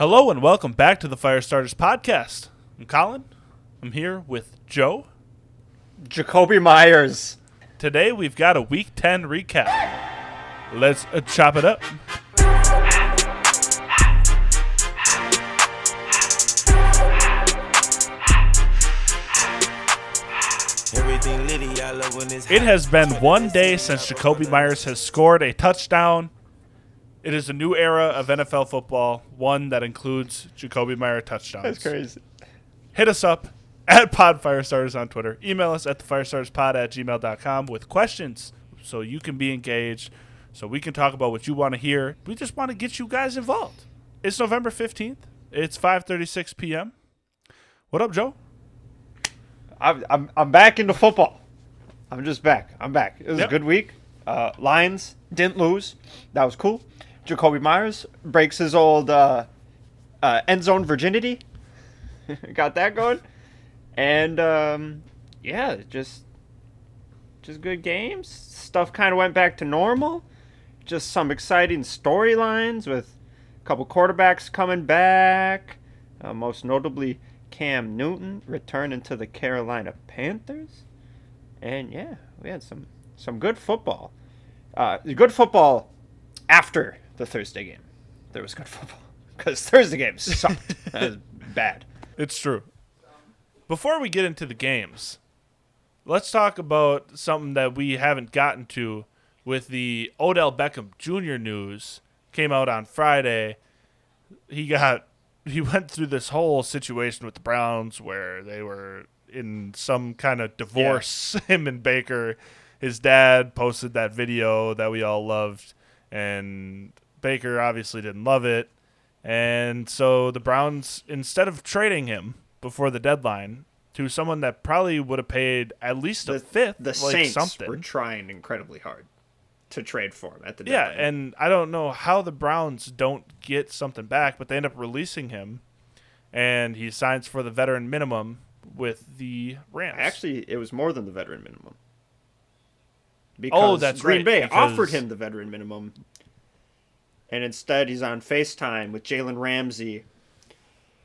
Hello and welcome back to the Firestarters podcast. I'm Collin. I'm here with Joe. Jakobi Meyers. Today we've got a Week 10 recap. Let's uh, chop it up. Everything litty, I love when it's It has been one day since Jakobi Meyers has scored a touchdown. It is a new era of NFL football, one that includes Jakobi Meyers touchdowns. That's crazy. hit us up at Pod Firestarters on Twitter. Email us at the firestarterspod at gmail.com with questions so you can be engaged, so we can talk about what you want to hear. We just want to get you guys involved. It's November 15th. It's 5.36 p.m. What up, Joe? I'm, I'm, I'm back into football. I'm just back. I'm back. It was Yep. a good week. Uh, Lions didn't lose. That was cool. Jakobi Meyers breaks his old uh, uh, end zone virginity. Got that going. And um, yeah, just just good games. Stuff kind of went back to normal. Just some exciting storylines with a couple quarterbacks coming back. Uh, most notably, Cam Newton returning to the Carolina Panthers. And yeah, we had some some good football. Uh, good football after the Thursday game. There was good football because Thursday games sucked. that was bad. It's true. Before we get into the games, let's talk about something that we haven't gotten to with the Odell Beckham Jr. news. Came out on Friday. He got he went through this whole situation with the Browns where they were in some kind of divorce. Him and Baker, his dad posted that video that we all loved, and Baker obviously didn't love it. And so the Browns, instead of trading him before the deadline to someone that probably would have paid at least a fifth, The like Saints something. were trying incredibly hard to trade for him at the yeah, and I don't know how the Browns don't get something back, but they end up releasing him, and he signs for the veteran minimum with the Rams. Actually, it was more than the veteran minimum. Oh, because Oh, that's Green right, Bay because- offered him the veteran minimum, and instead he's on Facetime with Jalen Ramsey,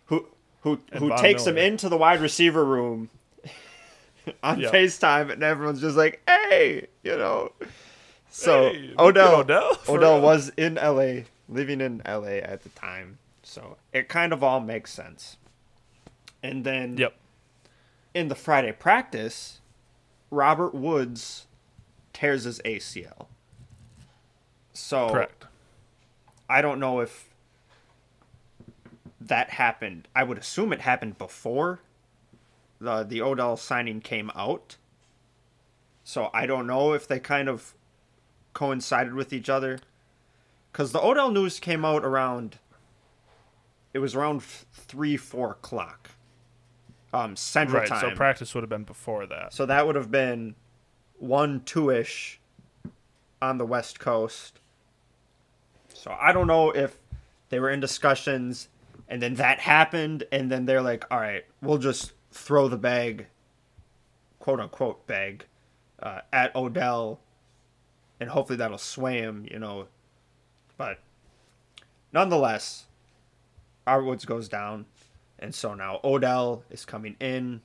who who And who Von takes him into the wide receiver room on Yeah. Facetime, and everyone's just like, "Hey," you know. So Hey, Odell Odell, Odell real. was in L.A. living in L.A. at the time, so it kind of all makes sense. And then Yep. in the Friday practice, Robert Woods tears his ACL. So Correct. I don't know if that happened. I would assume it happened before the the Odell signing came out. So I don't know if they kind of coincided with each other. Because the Odell news came out around. It was around three, four o'clock. Um, Central Right. Time. So practice would have been before that. So that would have been one two ish on the West Coast. So I don't know if they were in discussions and then that happened and then they're like, all right, we'll just throw the bag, quote unquote bag, uh, at Odell and hopefully that'll sway him, you know. But nonetheless, our Woods goes down. And so now Odell is coming in.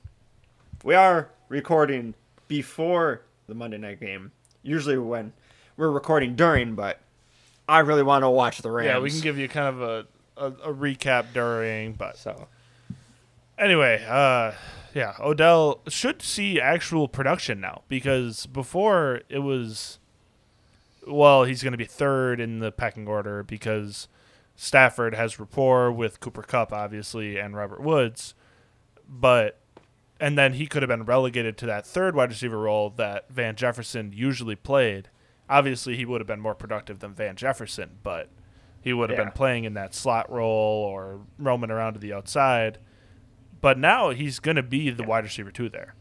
We are recording before the Monday night game. Usually when we're recording during, but I really want to watch the Rams. Yeah, we can give you kind of a, a, a recap during, but so anyway, uh, yeah, Odell should see actual production now because before it was, well, he's going to be third in the pecking order because Stafford has rapport with Cooper Kupp, obviously, and Robert Woods, but and then he could have been relegated to that third wide receiver role that Van Jefferson usually played. Obviously, he would have been more productive than Van Jefferson, but he would have Yeah. been playing in that slot role or roaming around to the outside. But now he's going to be the wide receiver two there.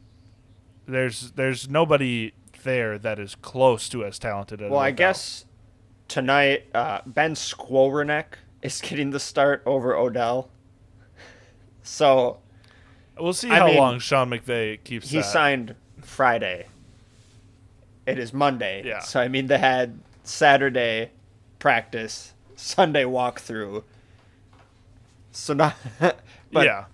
There's there's nobody there that is close to as talented as Well, I guess tonight uh, Ben Skowronek is getting the start over Odell. So we'll see I how mean, long Sean McVay keeps he that. signed Friday. It is Monday. Yeah. So I mean they had Saturday practice, Sunday walkthrough. So not, but yeah,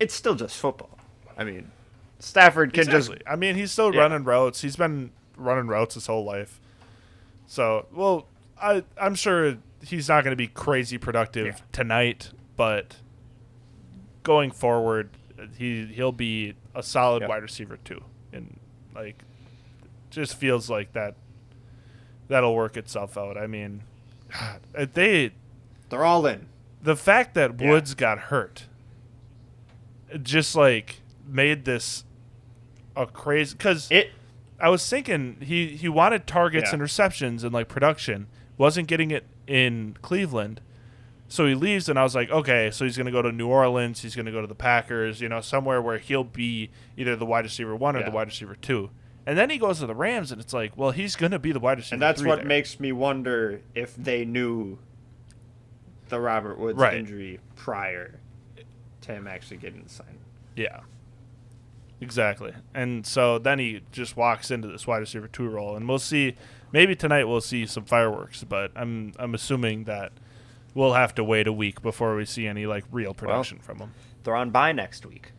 it's still just football. I mean, Stafford can exactly. just I mean, he's still Yeah. running routes. He's been running routes his whole life. So, well, I I'm sure he's not going to be crazy productive Yeah. tonight, but going forward, he he'll be a solid Yeah. wide receiver too, and like just feels like that that'll work itself out. I mean, God, uh, they they're all in. the fact that Yeah. Woods got hurt just like made this a crazy because It I was thinking he he wanted targets Yeah. and receptions and like production wasn't getting it in Cleveland so he leaves and I was like okay so he's gonna go to New Orleans he's gonna go to the Packers you know somewhere where he'll be either the wide receiver one or Yeah. the wide receiver two and then he goes to the Rams and it's like well he's gonna be the wide receiver and that's what there. makes me wonder if they knew the Robert Woods Right. injury prior to him actually getting signed. Yeah. Exactly. And so then he just walks into this wide receiver two role and we'll see maybe tonight we'll see some fireworks, but I'm I'm assuming that we'll have to wait a week before we see any like real production from him. They're on bye next week.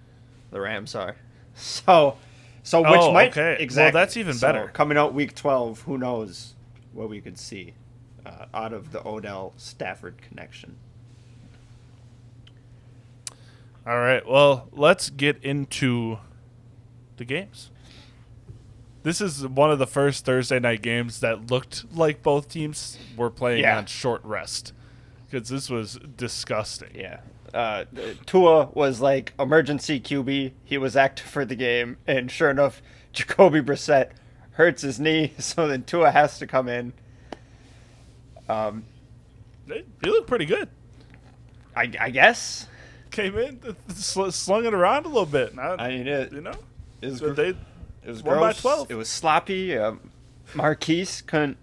The Rams are. So, so which Oh, might okay. Well, exactly. that's even So, better. Coming out week twelve, who knows what we could see uh, out of the Odell Stafford connection. All right. Well, let's get into the games. This is one of the first Thursday night games that looked like both teams were playing Yeah. on short rest because this was disgusting. Yeah. Uh, Tua was like emergency QB. He was active for the game, and sure enough, Jacoby Brissett hurts his knee, so then Tua has to come in. Um, They, they look pretty good. I, I guess. came in, sl- slung it around a little bit. Not, I mean, it, you know, it was, so gr- they it was won by 12. It was sloppy. Um, Marquise couldn't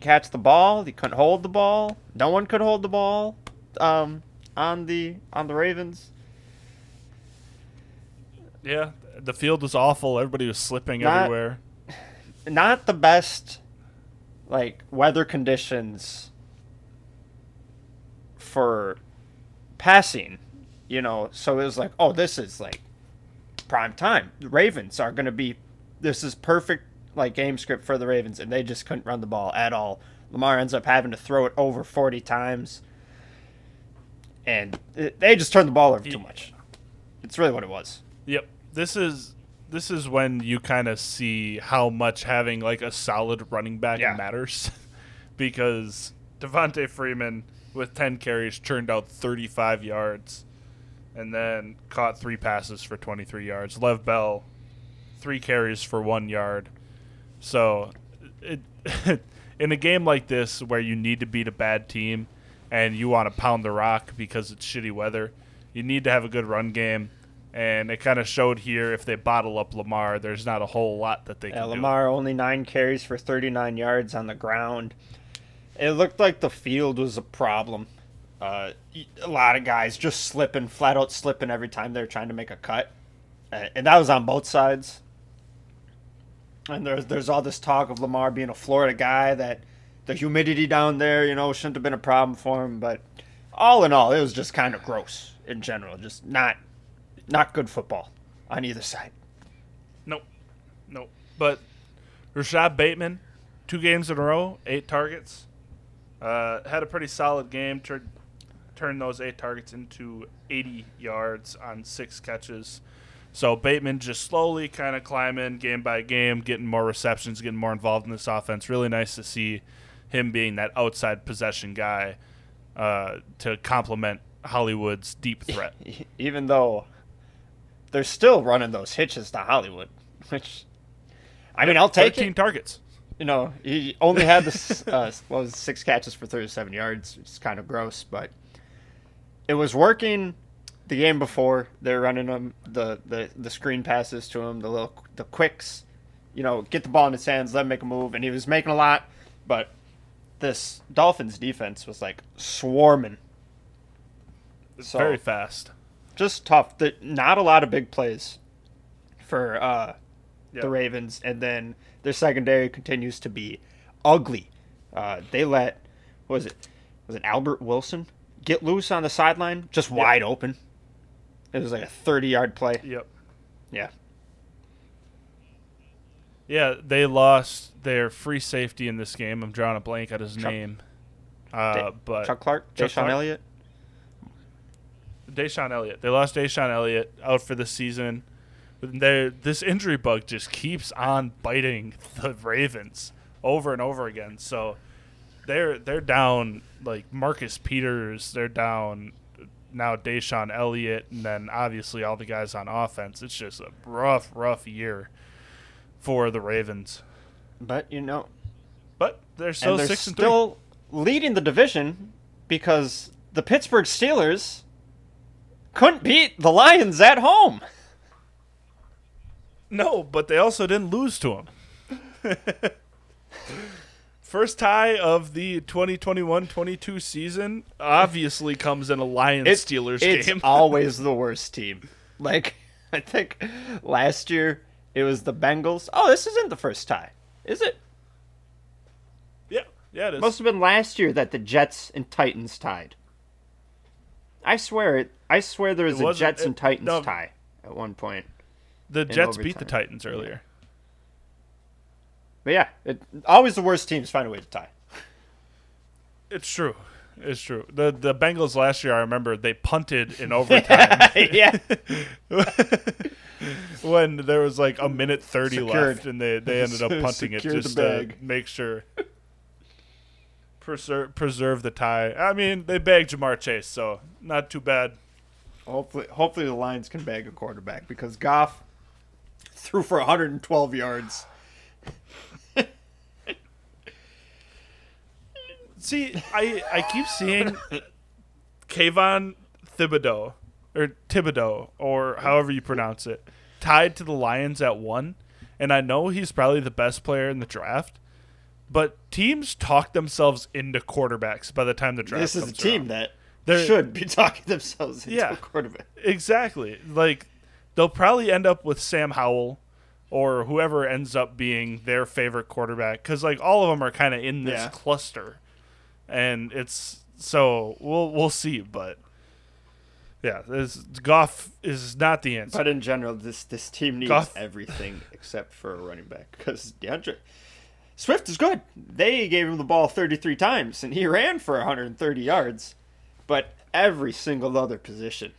catch the ball. He couldn't hold the ball. No one could hold the ball. Um, on the on the Ravens. yeah, the field was awful. Everybody was slipping Not- everywhere. not the best like weather conditions for passing you know so it was like oh this is like prime time the ravens are going to be this is perfect like game script for the ravens and they just couldn't run the ball at all lamar ends up having to throw it over 40 times and they just turned the ball over too much it's really what it was Yep. This is this is when you kind of see how much having like a solid running back Yeah. matters, because Devonta Freeman with ten carries churned out thirty five yards, and then caught three passes for twenty three yards. Lev Bell, three carries for one yard. So, it, in a game like this where you need to beat a bad team, and you want to pound the rock because it's shitty weather, you need to have a good run game. And it kind of showed here if they bottle up Lamar, there's not a whole lot that they Yeah, can do. Lamar only nine carries for 39 yards on the ground. It looked like the field was a problem. Uh, a lot of guys just slipping, flat out slipping every time they're trying to make a cut, and that was on both sides. And there's there's all this talk of Lamar being a Florida guy that the humidity down there, you know, shouldn't have been a problem for him. But all in all, it was just kind of gross in general. Just not not good football on either side. Nope. Nope. But Rashad Bateman, two games in a row, eight targets. Uh, had a pretty solid game. Turned turned those eight targets into 80 yards on six catches. So Bateman just slowly kind of climbing game by game, getting more receptions, getting more involved in this offense. Really nice to see him being that outside possession guy uh, to complement Hollywood's deep threat. Even though they're still running those hitches to Hollywood, which I mean, I'll take 13 it. targets. You know, he only had this uh, what was it, six catches for 37 yards, It's kind of gross, but it was working. The game before they're running them the, the the screen passes to him, the little the quicks, you know, get the ball in his hands, let him make a move, and he was making a lot, but this Dolphins defense was like swarming So- very fast. just tough. The, not a lot of big plays for uh, Yeah. the Ravens, and then their secondary continues to be ugly. Uh, they let what was it was it Albert Wilson get loose on the sideline, just wide open. It was like a 30 yard play. Yep. Yeah. Yeah, they lost their free safety in this game. I'm drawing a blank at his Chuck- name. Uh, but Chuck Clark, Chuck DeShon Clark? Elliott. DeShon Elliott. They lost DeShon Elliott out for the season. But they- This injury bug just keeps on biting the Ravens over and over again. So they're they're down like Marcus Peters. They're down now DeShon Elliott, and then obviously all the guys on offense. It's just a rough, rough year for the Ravens. But, you know, But they're still and they're six and still leading the division because the Pittsburgh Steelers couldn't beat the Lions at home. No, but they also didn't lose to them. First tie of the 2021-22 season obviously comes in a Lions It's- Steelers it's game. always the worst team. Like I think last year it was the Bengals. Oh, this isn't the first tie, is it? yeah, yeah, it is. Must have been last year that the Jets and Titans tied. I swear it. I swear there was It a wasn't- Jets and Titans no. tie at one point. the Jets beat the. Titans earlier. But yeah, it, always the worst teams find a way to tie. It's true. It's true. The the Bengals last year, I remember they punted in overtime yeah, when there was like a minute thirty Secured. left, and they, they ended up punting it just to make sure preserve preserve the tie. I mean, they bagged Ja'Marr Chase, so not too bad. hopefully, hopefully the Lions can bag a quarterback because Goff threw for 112 yards. See, I I keep seeing Kayvon Thibodeaux or Thibodeaux or however you pronounce it tied to the Lions at one, and I know he's probably the best player in the draft. But teams talk themselves into quarterbacks by the time the draft This is a team around. that They're- should be talking themselves into Yeah. a quarterback. Exactly. Like they'll probably end up with Sam Howell or whoever ends up being their favorite quarterback cuz like all of them are kind of in this Yeah. cluster. And it's so we'll we'll see, but yeah, this Goff is not the answer. But in general, this this team needs Goff- everything except for a running back because DeAndre Swift is good. They gave him the ball 33 times and he ran for 130 yards, but every single other position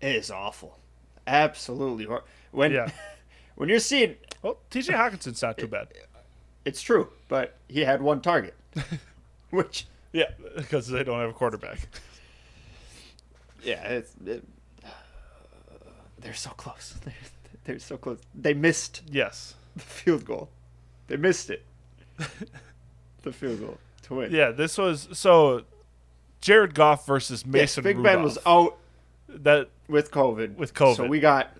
is awful. Absolutely. hor- When Yeah. when you're seeing well, TJ Hockenson's not too bad. it's true, but he had one target, which Yeah, because they don't have a quarterback. yeah, it's, it, they're so close. They're, they're so close. They missed Yes. the field goal. They missed it. the field goal to win. Yeah, this was so Jared Goff versus Mason. Yes, Big Rudolph. Ben was out that with COVID. With COVID. So we got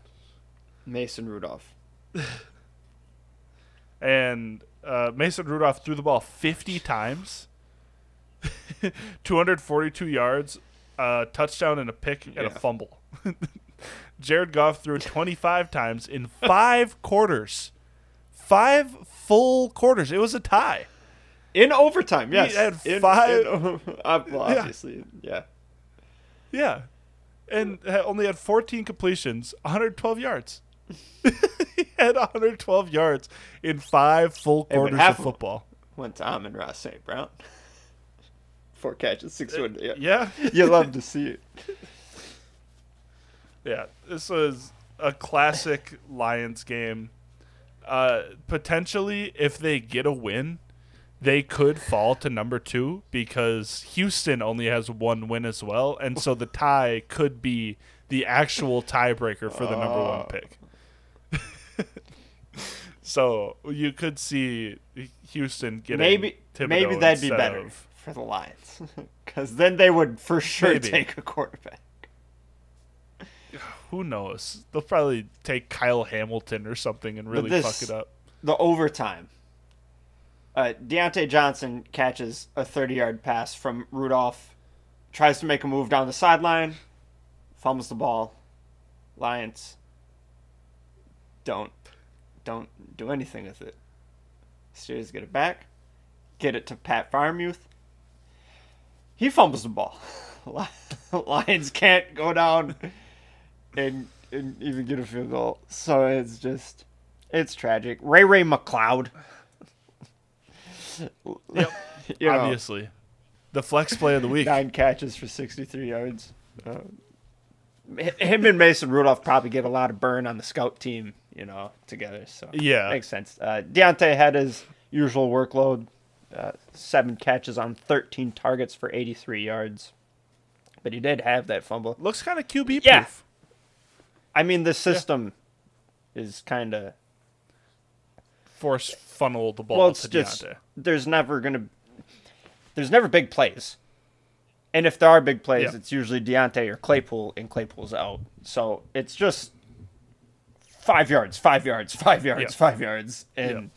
Mason Rudolph. and uh, Mason Rudolph threw the ball 50 times, 242 yards, a touchdown and a pick and a fumble. Jared Goff threw 25 times in five quarters. Five full quarters. It was a tie. In overtime, yes. had In- five- in- well, obviously, yeah. Yeah. And only had 14 completions, 112 yards. he had 112 yards in five full quarters of- football. Went to Amon-Ra St. Brown. Four catches, six one. Yeah. Yeah. You love to see it. Yeah, this was a classic Lions game. Uh, potentially, if they get a win, they could fall to number two because Houston only has one win as well, and so the tie could be the actual tiebreaker for the number one pick. so you could see Houston getting Maybe Thibodeaux maybe that'd be better of- for the Lions, because then they would for sure Maybe. take a quarterback. who knows? They'll probably take Kyle Hamilton or something and really this- fuck it up. the overtime. Uh, Diontae Johnson catches a 30 yard pass from Rudolph, tries to make a move down the sideline, fumbles the ball. Lions don't don't do anything with it. Steelers get it back, get it to Pat Freiermuth. He fumbles the ball. Lions can't go down and, and even get a field goal. So it's just, it's tragic. Ray-Ray McCloud. Yep. You know, Obviously, the flex play of the week. nine catches for 63 yards. Uh, him and Mason Rudolph probably get a lot of burn on the scout team, you know, together. So Yeah. makes sense. Uh, Diontae had his usual workload, uh, seven catches on 13 targets for 83 yards, but he did have that fumble. Looks kind of QB proof. Yeah. I mean, the system is kind of Force funnel the ball well. It's to just Diontae. there's never gonna there's never big plays, and if there are big plays, Yeah. it's usually Diontae or Claypool, and Claypool's out. So it's just five yards, five yards, five yards, Yeah. five yards, and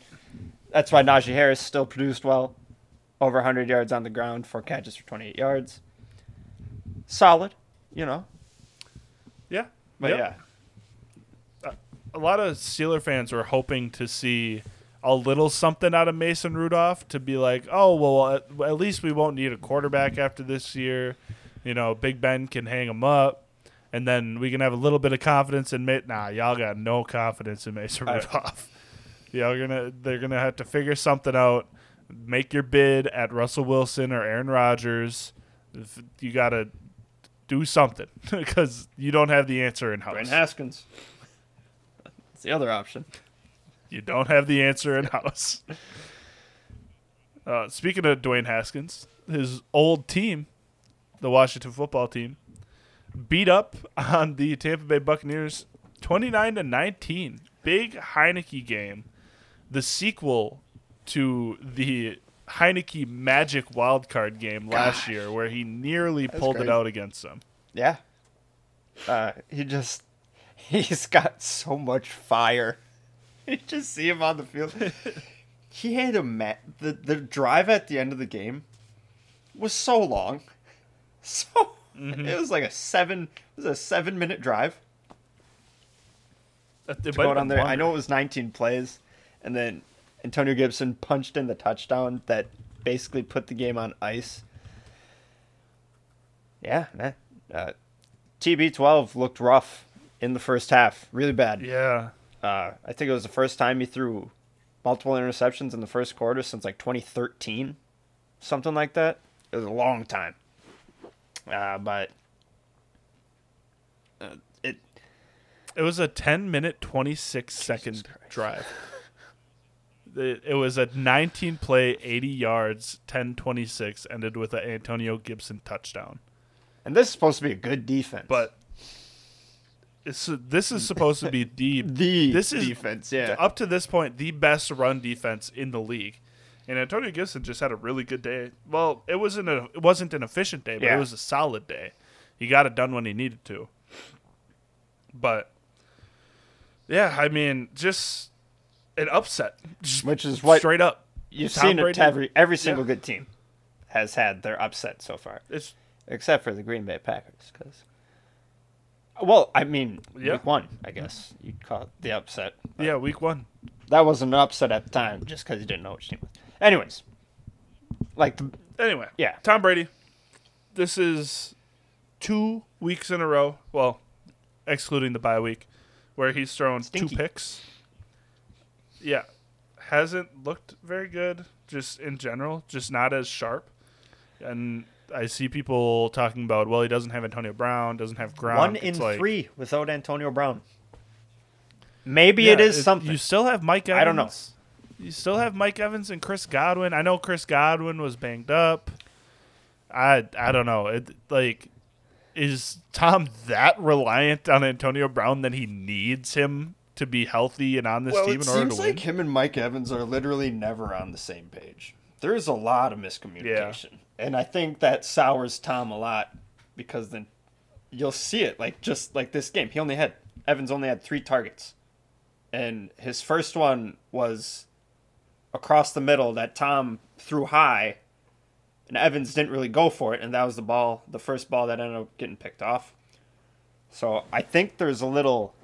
that's why Najee Harris still produced well, over 100 yards on the ground, four catches for 28 yards. Solid, you know. Yeah. But Yep. yeah, uh, a lot of Steeler fans were hoping to see a little something out of Mason Rudolph to be like, oh well, at, least we won't need a quarterback after this year. You know, Big Ben can hang him up, and then we can have a little bit of confidence in. Ma- nah, y'all got no confidence in Mason Rudolph. Y'all gonna they're gonna have to figure something out. Make your bid at Russell Wilson or Aaron Rodgers. If you gotta do something because you don't have the answer in house. Dwayne. Haskins. It's the other option. You don't have the answer in house. Uh, speaking of Dwayne Haskins, his old team, the Washington football team, beat up on the Tampa Bay Buccaneers 29 to 19. Big Heinicke game. The sequel to the Heinicke Magic wild card game last year where he nearly pulled it out against them. Yeah. Uh, he just he's got so much fire. You just see him on the field. he had a ma- the the drive at the end of the game was so long. So it was like a seven it was a seven minute drive to go been there. I know it was 19 plays, and then Antonio Gibson punched in the touchdown that basically put the game on ice. Yeah, man. Uh, TB12 looked rough in the first half, really bad. Yeah. Uh, I think it was the first time he threw multiple interceptions in the first quarter since like 2013, something like that. It was a long time. Uh, but uh, it It was a 10 minute, 26 second drive. It, it was a 19 play, 80 yards, 10 26, ended with an Antonio Gibson touchdown. and this is supposed to be a good defense, But it's, this is supposed to be the, the this is defense, yeah. up to this point, the best run defense in the league. And Antonio Gibson just had a really good day. Well, it wasn't a it wasn't an efficient day, but Yeah. it was a solid day. He got it done when he needed to. But yeah, I mean, just an upset, Which is what straight up. you've Tom seen it Brady- every every single Yeah. good team has had their upset so far, It's except for the Green Bay Packers. Because, well, I mean, Yeah. week one, I guess you'd call it the upset. yeah, week one. That wasn't an upset at the time, just because you didn't know which team. was. Anyways, like the, Anyway, Yeah. Tom Brady. This is two weeks in a row. Well, excluding the bye week, where he's thrown Stinky. two picks. Yeah, hasn't looked very good. Just in general, just not as sharp. And I see people talking about, well, he doesn't have Antonio Brown, doesn't have Gronk. one in like, three without Antonio Brown. Maybe yeah, it is something. You still have Mike Evans. I don't know. You still have Mike Evans and Chris Godwin. I know Chris Godwin was banged up. I I don't know. It, like, is Tom that reliant on Antonio Brown that he needs him to be healthy and on this well, team it in order seems to like win? him and Mike Evans are literally never on the same page. There is a lot of miscommunication, and I think that sours Tom a lot because then you'll see it like just like this game. He only had Evans only had three targets, and his first one was across the middle that Tom threw high, and Evans didn't really go for it, and that was the ball, the first ball that ended up getting picked off. So I think there's a little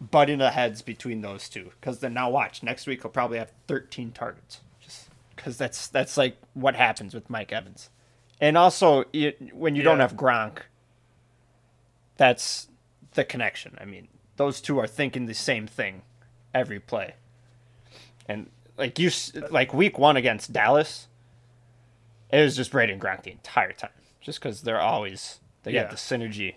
butting the heads between those two. Because then now watch next week he'll probably have 13 targets, just because that's that's like what happens with Mike Evans. And also, you, when you don't have Gronk, that's the connection. I mean, those two are thinking the same thing every play. And like you, s- like week one against Dallas, it was just Brady and Gronk the entire time, just because they're always they Yeah. got the synergy.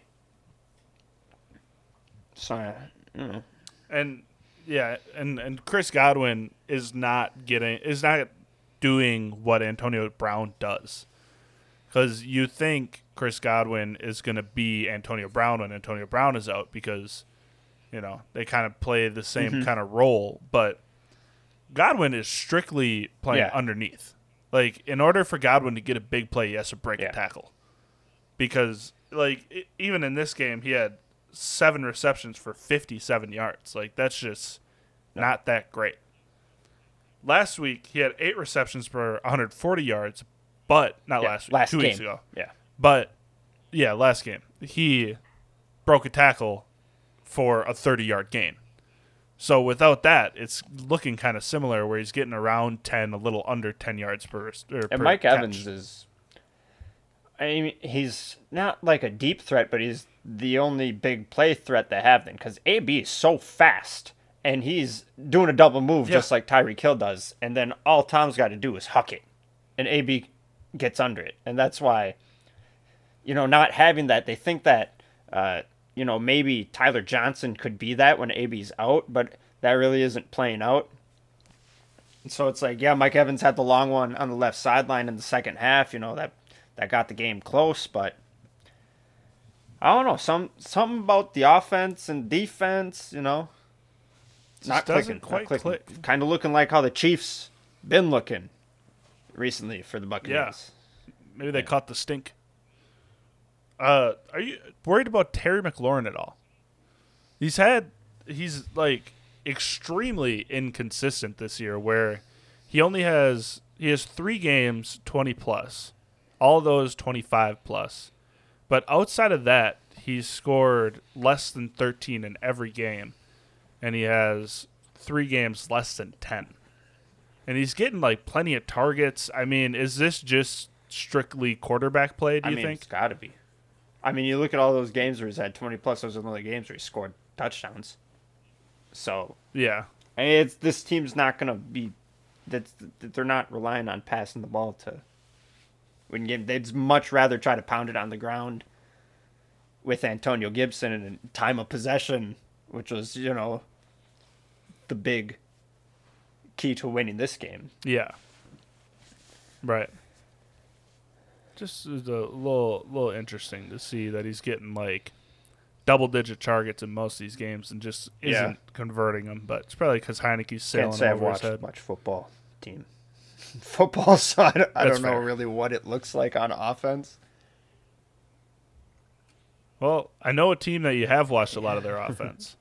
So, know, And yeah, and and Chris Godwin is not getting is not doing what Antonio Brown does. Cuz you think Chris Godwin is going to be Antonio Brown when Antonio Brown is out because you know, they kind of play the same Mm-hmm. kind of role, but Godwin is strictly playing Yeah. underneath. Like in order for Godwin to get a big play, he has to break Yeah. a tackle. Because like even in this game, he had seven receptions for 57 yards. Like that's just not that great. Last week he had eight receptions for 140 yards, but not yeah, last week, last two game. weeks ago. Yeah. But yeah, last game he broke a tackle for a 30 yard gain. So without that, it's looking kind of similar, where he's getting around 10, a little under 10 yards per. And per Mike catch. Evans is. I mean, he's not like a deep threat, but he's the only big play threat they have then, because AB is so fast, and he's doing a double move Yeah. just like Tyreek Hill does, and then all Tom's got to do is huck it, and AB gets under it, and that's why, you know, not having that, they think that, uh, you know, maybe Tyler Johnson could be that when AB's out, but that really isn't playing out. And so it's like, yeah, Mike Evans had the long one on the left sideline in the second half. You know that that got the game close, but I don't know some something about the offense and defense. You know, not clicking, quite not clicking. click. Kind of looking like how the Chiefs been looking recently for the Buccaneers. Yeah. Maybe they caught the stink. Uh, are you worried about Terry McLaurin at all? He's had he's like extremely inconsistent this year where he only has he has 3 games 20 plus. All those 25 plus. But outside of that, he's scored less than 13 in every game and he has 3 games less than 10 and he's getting like plenty of targets. I mean, is this just strictly quarterback play? Do I you mean, think? it's got to be. I mean, you look at all those games where he's had twenty plus. Those are the only games where he scored touchdowns. So Yeah, I mean, it's this team's not gonna be that they're not relying on passing the ball to win game. They'd much rather try to pound it on the ground with Antonio Gibson and time of possession, which was you know the big key to winning this game. yeah, right. Just is a little, little interesting to see that he's getting like double-digit targets in most of these games and just isn't Yeah. converting them. But it's probably because Heinicke's sailing Can't say I've over his watched head. much football team. Football, so I don't, I don't know fair. really what it looks like on offense. Well, I know a team that you have watched a lot of their offense.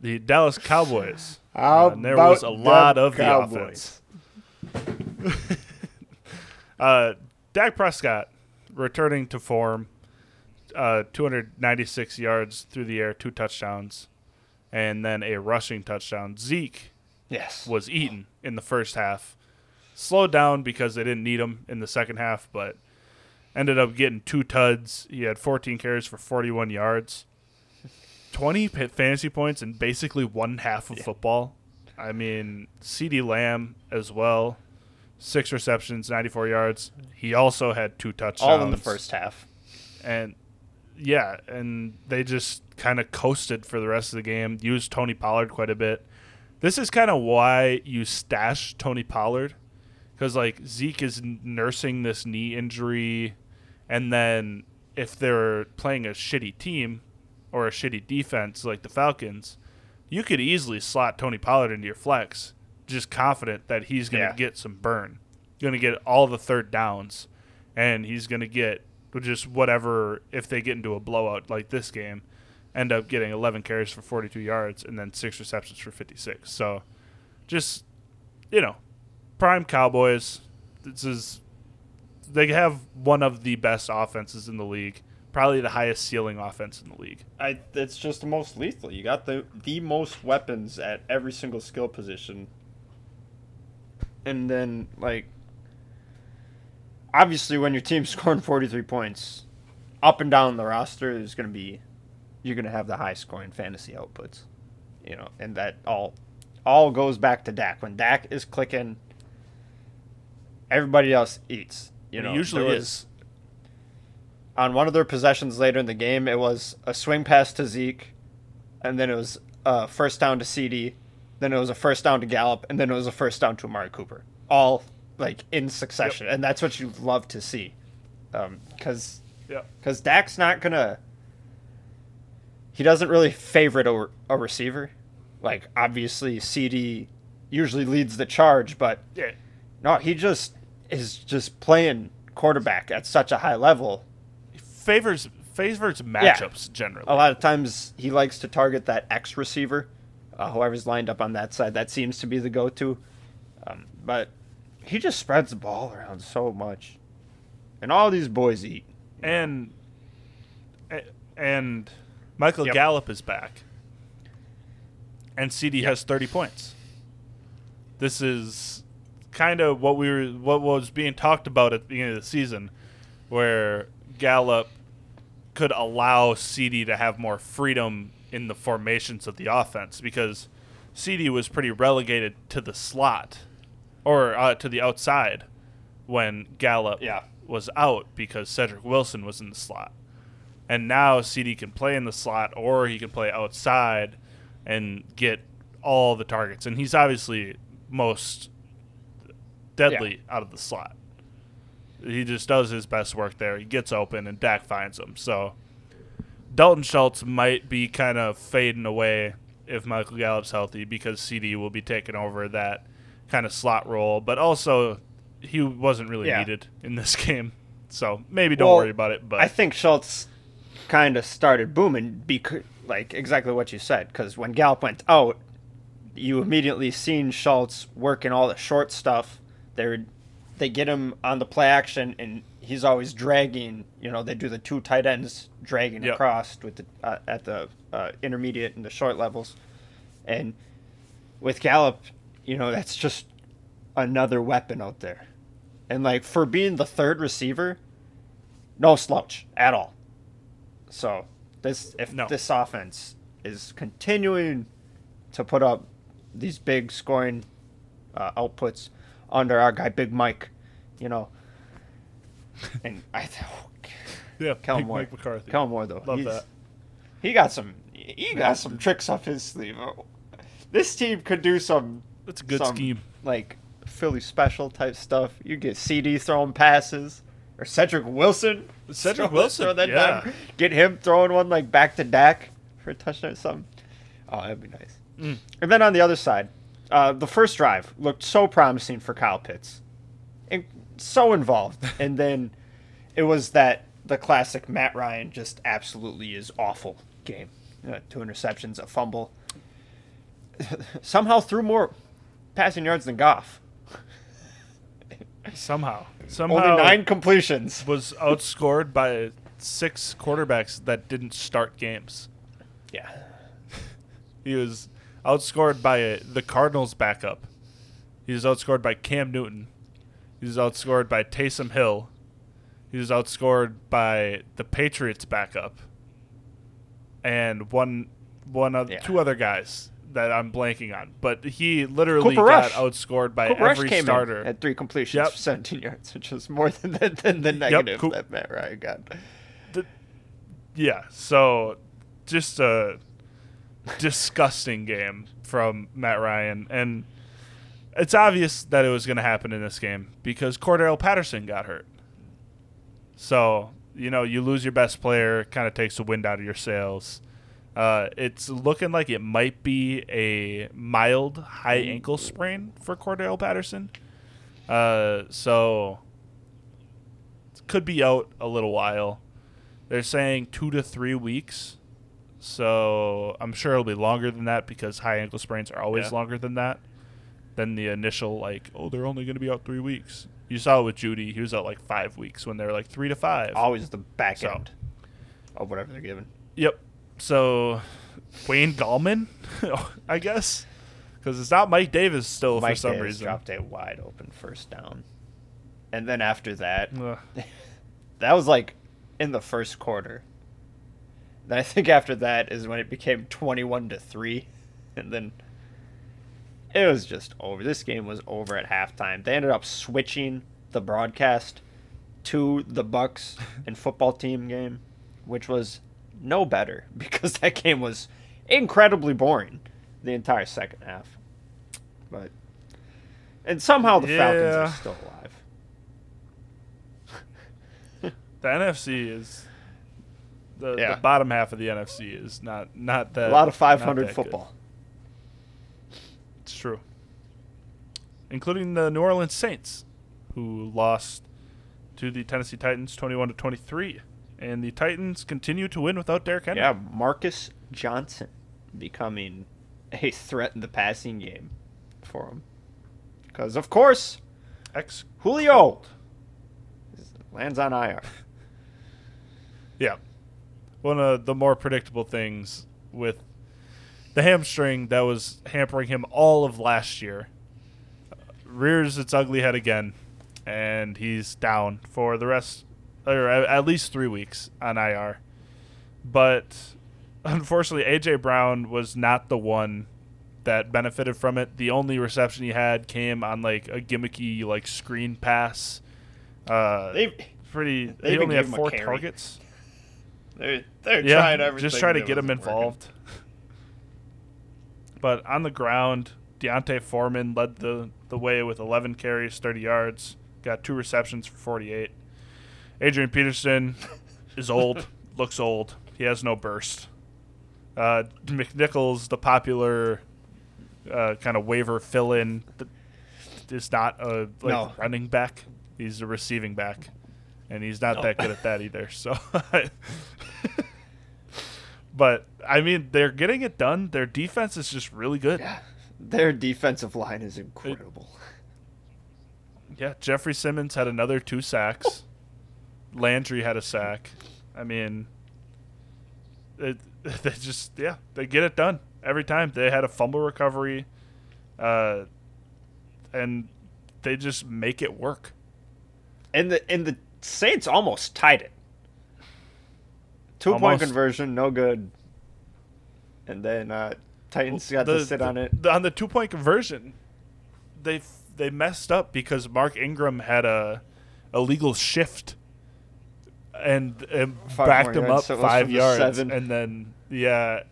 The Dallas Cowboys. Uh, and there was a lot of the offense. Uh, Dak Prescott returning to form, uh, 296 yards through the air, two touchdowns, and then a rushing touchdown. Zeke Yes. was eaten in the first half, slowed down because they didn't need him in the second half, but ended up getting two tuds. He had 14 carries for 41 yards, 20 pa- fantasy points in basically one half of football. I mean, CeeDee Lamb as well, six receptions, 94 yards. He also had two touchdowns. All in the first half. And yeah, and they just kind of coasted for the rest of the game. Used Tony Pollard quite a bit. This is kind of why you stash Tony Pollard because like Zeke is nursing this knee injury, and then if they're playing a shitty team or a shitty defense like the Falcons, you could easily slot Tony Pollard into your flex, just confident that he's going to Yeah. get some burn, going to get all the third downs, and he's going to get just whatever if they get into a blowout like this game, end up getting 11 carries for 42 yards and then six receptions for 56. So, just you know, prime Cowboys. This is they have one of the best offenses in the league, probably the highest ceiling offense in the league. I, it's just the most lethal. You got the the most weapons at every single skill position. And then like obviously when your team's scoring 43 points, up and down the roster is going to be you're going to have the high scoring fantasy outputs. You know, and that all all goes back to Dak. When Dak is clicking, everybody else eats. You know, it usually there is. was- On one of their possessions later in the game, it was a swing pass to Zeke, and then it was a first down to CD, then it was a first down to Gallup, and then it was a first down to Amari Cooper. All like in succession, and that's what you love to see, um, because Yeah. because Dak's not gonna. He doesn't really favorite a, a receiver, like obviously CD usually leads the charge, but Yeah. no, he just is just playing quarterback at such a high level. Favors favors matchups generally. A lot of times he likes to target that X receiver, uh, whoever's lined up on that side. That seems to be the go-to. Um, but he just spreads the ball around so much, and all these boys eat. and a- and Michael Yep. Gallup is back, and CD has thirty points. This is kind of what we were, what was being talked about at the beginning of the season, where Gallup could allow CD to have more freedom in the formations of the offense because CD was pretty relegated to the slot or uh, to the outside when Gallup Yeah. was out because Cedric Wilson was in the slot. And now CD can play in the slot or he can play outside and get all the targets. And he's obviously most deadly out of the slot. He just does his best work there. He gets open and Dak finds him. So Dalton Schultz might be kind of fading away if Michael Gallup's healthy because CD will be taking over that kind of slot role. But also, he wasn't really Yeah. needed in this game. So maybe don't Well, worry about it. But I think Schultz kind of started booming because, like exactly what you said, because when Gallup went out, you immediately seen Schultz working all the short stuff. They they get him on the play action, and he's always dragging. You know, they do the two tight ends dragging Yep. across with the uh, at the uh, intermediate and the short levels, and with Gallup, you know, that's just another weapon out there. And like for being the third receiver, no slouch at all. So this if No. this offense is continuing to put up these big scoring uh, outputs under our guy Big Mike, you know, and I yeah, Kellen Big Moore, Mike McCarthy. Kellen Moore though, Love that. he got some he got some tricks up his sleeve. Oh, This team could do some That's a good some, scheme. like Philly special type stuff. You get CD throwing passes or Cedric Wilson. Cedric throw- Wilson, throw that yeah. down. Get him throwing one like back to Dak for a touchdown or something. Oh, that'd be nice. Mm. And then on the other side, uh, the first drive looked so promising for Kyle Pitts, and so involved. and then it was that the classic Matt Ryan just absolutely is awful game. Uh, two interceptions, a fumble. Somehow threw more passing yards than Goff. Somehow, somehow Only nine completions. was outscored by six quarterbacks that didn't start games. Yeah. He was outscored by uh, the Cardinals' backup. He was outscored by Cam Newton. He was outscored by Taysom Hill. He was outscored by the Patriots' backup. And one, one other, Yeah. two other guys that I'm blanking on. But he literally Cooper got Rush. outscored by Cooper every came starter. at three completions Yep. for 17 yards, which is more than the, than the negative Coop- that Matt Ryan got. Yeah, so just a disgusting game from Matt Ryan, and it's obvious that it was going to happen in this game because Cordarrelle Patterson got hurt. So you know you lose your best player, kind of takes the wind out of your sails. Uh, it's looking like it might be a mild high ankle sprain for Cordarrelle Patterson. Uh, so could be out a little while. They're saying two to three weeks. So I'm sure it'll be longer than that because high ankle sprains are always Yeah. longer than that. Than the initial like, oh, they're only going to be out three weeks. You saw it with Jeudy; he was out like five weeks when they were like three to five. Always the back So. end of whatever they're given. Yep. So Wayne Gallman, I guess, because it's not Mike Davis still Mike for some Davis reason. dropped a wide open first down. and then after that, that was like in the first quarter. I think after that is when it became twenty-one to three, and then it was just over. This game was over at halftime. They ended up switching the broadcast to the Bucs and football team game, which was no better because that game was incredibly boring the entire second half. But and somehow the Falcons are still alive. The NFC is the, Yeah. the bottom half of the NFC is not not that A lot of 500 that good. football. It's true. Including the New Orleans Saints, who lost to the Tennessee Titans 21 to 23. And the Titans continue to win without Derrick Henry. Yeah, Marcus Johnson becoming a threat in the passing game for him. Because, of course, Ex- Julio lands on IR. yeah. One of the more predictable things with the hamstring that was hampering him all of last year rears its ugly head again, and he's down for the rest, or at least three weeks on IR. But unfortunately, AJ Brown was not the one that benefited from it. The only reception he had came on like a gimmicky like screen pass. Uh, They, pretty. they he only had four targets. They're, they're Yeah, trying everything. just try to get him involved. but on the ground, D'Onta Foreman led the, the way with 11 carries, 30 yards, got two receptions for 48. Adrian Peterson is old, looks old. He has no burst. Uh, McNichols, the popular uh, kind of waiver fill in, is not a like, No. running back. He's a receiving back, and he's not No. that good at that either. So, but I mean, they're getting it done. Their defense is just really good. Yeah, their defensive line is incredible. Yeah, Jeffrey Simmons had another two sacks. Landry had a sack. I mean, it, they just yeah they get it done every time. They had a fumble recovery, uh, and they just make it work. And the and the Saints almost tied it. Two point conversion, no good. And then uh, Titans got The- to sit on it. the- on the two point conversion. They they messed up because Mark Ingram had a illegal shift. And, and backed him yards, up so five yards, seven. and then yeah,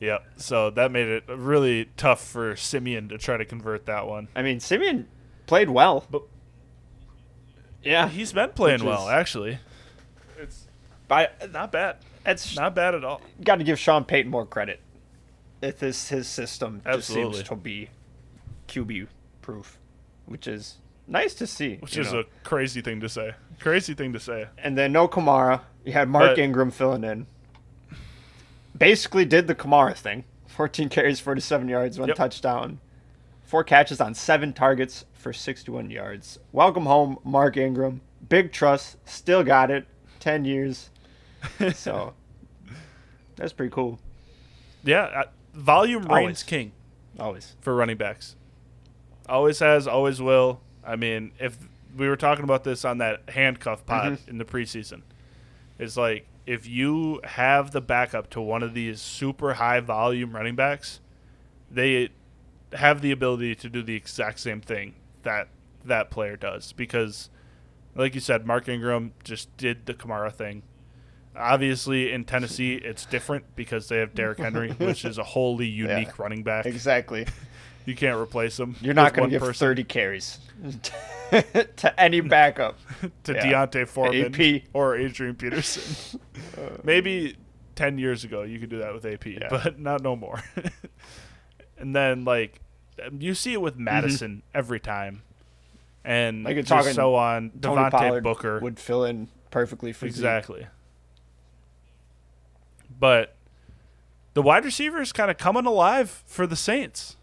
yeah. So that made it really tough for Siemian to try to convert that one. I mean, Siemian played well. But Yeah, he's been playing Which well, is- actually. It's but not bad, it's not bad at all. got to give Sean Payton more credit. If this his system just seems to be QB proof, which is nice to see. Which you is know. a crazy thing to say. Crazy thing to say. and then no Kamara. You had Mark But- Ingram filling in. Basically, did the Kamara thing: 14 carries, 47 yards, one Yep. touchdown, four catches on seven targets for 61 yards. Welcome home, Mark Ingram. Big trust, still got it. 10 years. So that's pretty cool. Yeah, uh, volume Always. reigns king. Always. for running backs. Always has, always will. I mean, if we were talking about this on that handcuff pod Mhm. in the preseason, it's like if you have the backup to one of these super high volume running backs, they have the ability to do the exact same thing that that player does because like you said Mark Ingram just did the Kamara thing. Obviously in Tennessee it's different because they have Derrick Henry, which is a wholly unique running back. Exactly. You can't replace him. You're not going to give person 30 carries to any backup. to yeah. D'Onta Foreman AP. or Adrian Peterson. Uh. Maybe ten years ago you could do that with AP, Yeah. but not no more. and then like you see it with Mattison every time, and Mm-hmm. Like talking so on Devontae Booker would fill in perfectly for Zeke. exactly. But the wide receiver is kind of coming alive for the Saints.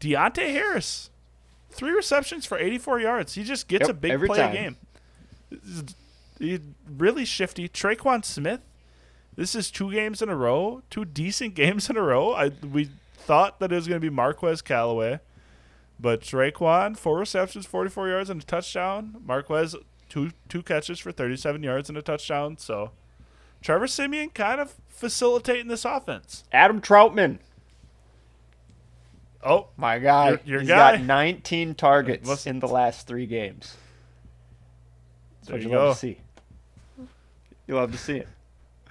Deonte Harris, three receptions for 84 yards. He just gets Yep, a big play a game. He really shifty. Tre'Quan Smith. This is two games in a row, two decent games in a row. I we thought that it was going to be Marquez Callaway, But Tre'Quan, four receptions, 44 yards, and a touchdown. Marquez, two two catches for 37 yards and a touchdown. So Trevor Siemian kind of facilitating this offense. Adam Trautman, Oh, my God! Your- your he's guy. got 19 targets in the last three games. That's what you you love to see. You love to see it.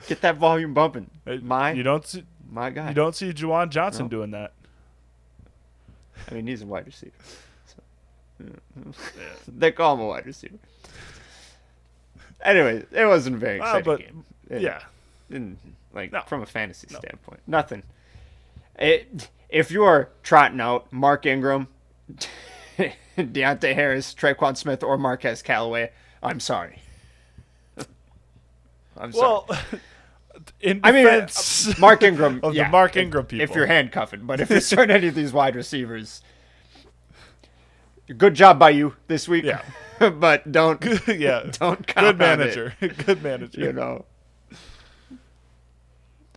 Get that volume bumping. My you don't see my guy. you don't see Juwan Johnson No. doing that. I mean, he's a wide receiver. So, yeah. they call him a wide receiver. Anyway, it wasn't a very Well, exciting but game. It- yeah, in, like No. from a fantasy No. standpoint, nothing. It, if you are trotting out Mark Ingram, Deonte Harris, Tre'Quan Smith, or Marquez Callaway, I'm sorry. I'm sorry. In I mean, uh, Mark Ingram, of yeah, the Mark if- Ingram people. If you're handcuffing, but if you're starting any of these wide receivers, good job by you this week. Yeah. but don't yeah, don't good manager, good manager. you know.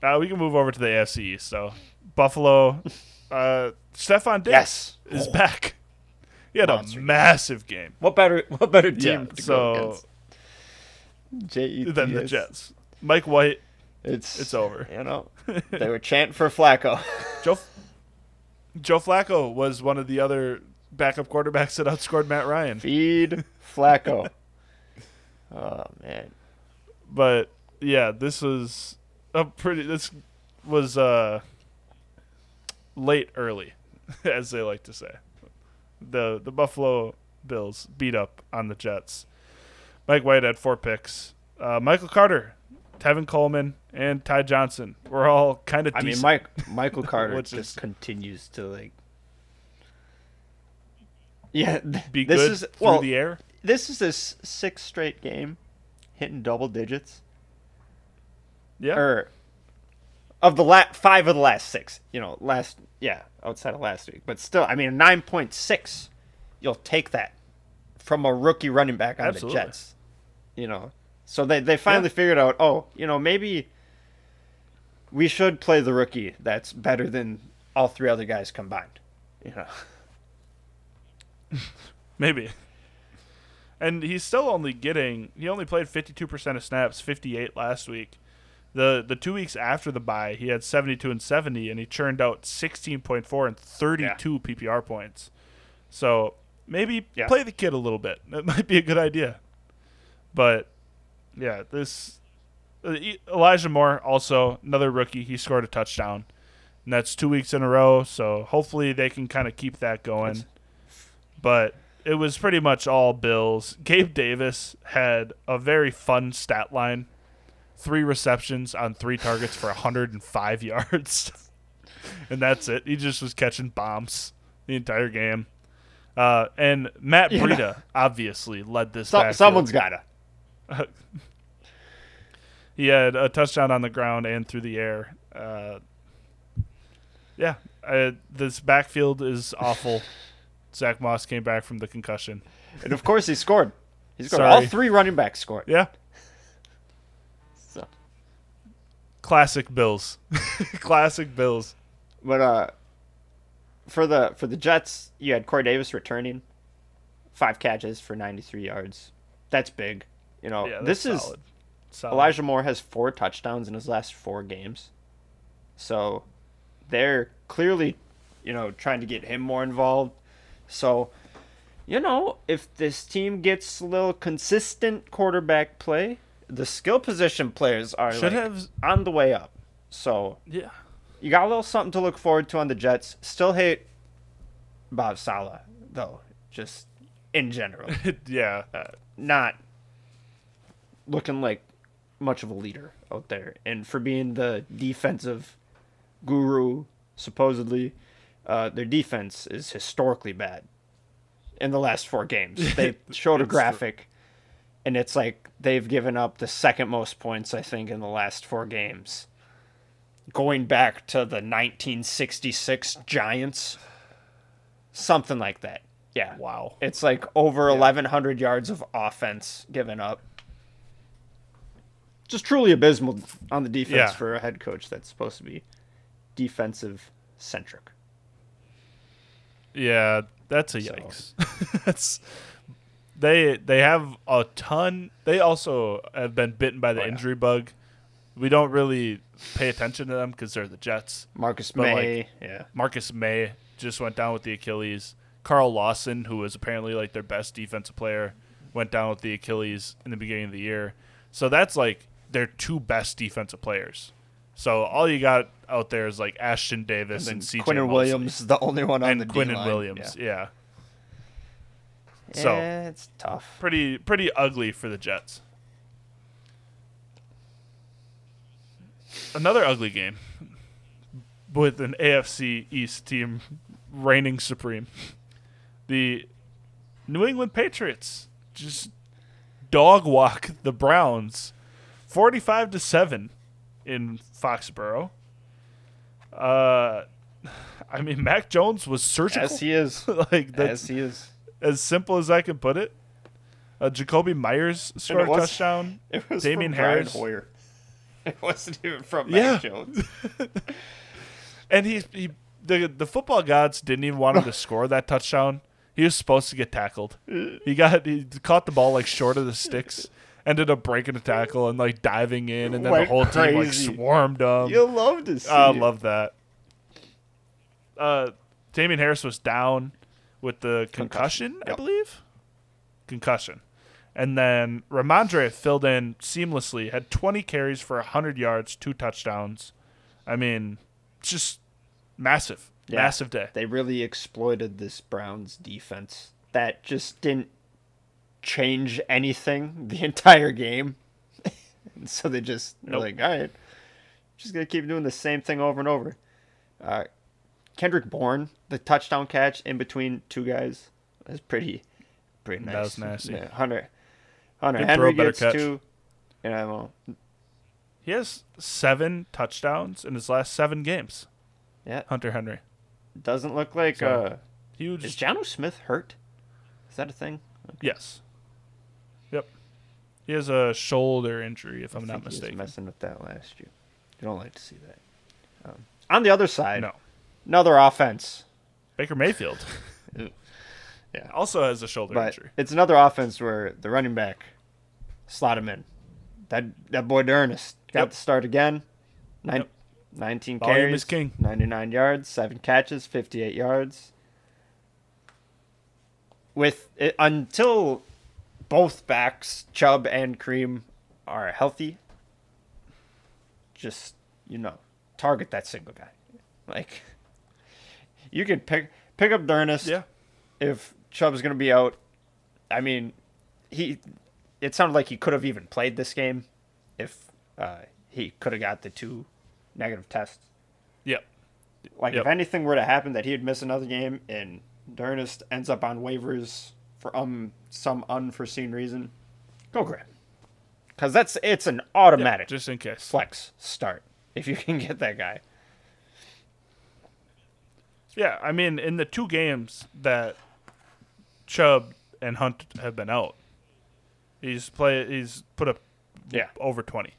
Uh, we can move over to the AFC East. So Buffalo, uh, Stefon Diggs Yes. is back. He had Monster a massive game. What better what better team Yeah, to so go against? J-E-T-S. than the Jets. Mike White, It's it's over. You know, they were chanting for Flacco. Joe Joe Flacco was one of the other backup quarterbacks that outscored Matt Ryan. Feed Flacco. oh man, But yeah, this was a pretty. This was uh late early, as they like to say. The the Buffalo Bills beat up on the Jets. Mike White had four picks. Uh, Michael Carter, Tevin Coleman, and Ty Johnson were all kind of I mean, Mike Michael Carter Which just is- continues to like. Yeah, th- be this good is through well. the air. This is his sixth straight game, hitting double digits. Yeah, Or of the last five of the last six. You know, last yeah, outside of last week, but still, I mean, nine point six. You'll take that from a rookie running back on Absolutely. the Jets. You know, so they they finally Yeah. figured out. Oh, you know, maybe we should play the rookie that's better than all three other guys combined. You know, Maybe. And he's still only getting he only played 52% of snaps, 58 last week. The the 2 weeks after the bye, he had 72 and 70 and he churned out 16.4 and 32 PPR points. So, maybe Yeah. play the kid a little bit. That might be a good idea. But yeah, this uh, Elijah Moore also another rookie, he scored a touchdown. And that's 2 weeks in a row, so hopefully they can kind of keep that going but it was pretty much all Bills. Gabe Davis had a very fun stat line. Three receptions on three targets for 105 yards. and that's it. He just was catching bombs the entire game. Uh, and Matt Yeah. Breida obviously led this so, someone's gotta. He had a touchdown on the ground and through the air. Uh, yeah, uh, this backfield is awful. Zack Moss came back from the concussion. And of course, he scored. He scored. Sorry. All three running backs scored. Yeah, So. classic Bills. classic Bills. But uh, for the for the Jets, you had Corey Davis returning, five catches for 93 yards. That's big. You know, Yeah, this that's is solid. Solid. Elijah Moore has four touchdowns in his last four games, so they're clearly, you know, trying to get him more involved. So, you know, if this team gets a little consistent quarterback play, the skill position players are Should like, have. on the way up. So Yeah. you got a little something to look forward to on the Jets. Still hate Bob Saleh though, just in general, yeah. uh, not looking like much of a leader out there. And for being the defensive guru, supposedly, uh, their defense is historically bad. In the last four games, they showed a graphic, and it's like they've given up the second most points I think in the last four games going back to the 1966 Giants. Something like that. Yeah. Wow. It's like over 1,100 yards of offense given up. Just truly abysmal on the defense Yeah. for a head coach that's supposed to be defensive centric. Yeah. That's a So- yikes. That's they they have a ton. They also have been bitten by the Oh, yeah. injury bug. We don't really pay attention to them because they're the Jets. Marcus But, like, Maye, yeah. Marcus Maye just went down with the Achilles. Carl Lawson, who was apparently like their best defensive player, went down with the Achilles in the beginning of the year. So that's like their two best defensive players. So all you got out there is like Ashtyn Davis and, And CJ Quinn Williams is the only one on and the Quinn D-line. Williams. Yeah. Yeah. So- yeah, it's tough. pretty pretty ugly for the Jets. Another ugly game with an AFC East team reigning supreme. The New England Patriots just dog walk the Browns 45 to 7 in Foxborough. Uh I mean Mac Jones was surgical As he is. like that's As he is. as simple as I can put it. Uh, Jakobi Meyers scored a touchdown. It was Damien from Brian Harris. Hoyer. It wasn't even from Yeah. Mac Jones. And he, he the the football gods didn't even want him to score that touchdown. He was supposed to get tackled. He got he caught the ball like short of the sticks, ended up breaking a tackle and like diving in, and then the whole team like swarmed him. You'll love to see. I it. love that. Uh, Damien Harris was down with the concussion, Concussion, I yep. believe. Concussion. And then Rhamondre filled in seamlessly, had 20 carries for 100 yards, two touchdowns. I mean, just massive, Yeah. massive day. They really exploited this Browns defense that just didn't change anything the entire game. and so they just they're Nope. like, all right, just gonna keep doing the same thing over and over. Uh, Kendrick Bourne, the touchdown catch in between two guys, is pretty, pretty nice. That was nasty. Yeah, Hunter, Hunter Good Henry gets catch. two. You know, He has seven touchdowns in his last seven games. yeah, Hunter Henry. doesn't look like. So, uh, Huge. is Jonnu Smith hurt? Is that a thing? yes. He has a shoulder injury, if I'm I not he was mistaken. messing with that last year. You don't like to see that. Um, on the other side, No. another offense, Baker Mayfield Yeah. also has a shoulder but injury. it's another offense where the running back slot him in. That that boy Ernest got Yep. the start again. Nine, Yep. 19 Volume carries, is king. 99 yards, seven catches, 58 yards. With it, until both backs, Chubb and Kareem, are healthy, just you know, target that single guy. Like you can pick pick up D'Ernest Yeah. if Chubb's going to be out. I mean, he it sounded like he could have even played this game if uh, he could have got the two negative tests. Yep. Like Yep. if anything were to happen that he'd miss another game and D'Ernest ends up on waivers for um some unforeseen reason, go grab. Because that's it's an automatic Just in case. flex start if you can get that guy. Yeah, I mean, in the two games that Chubb and Hunt have been out, he's play he's put up Yeah. over twenty.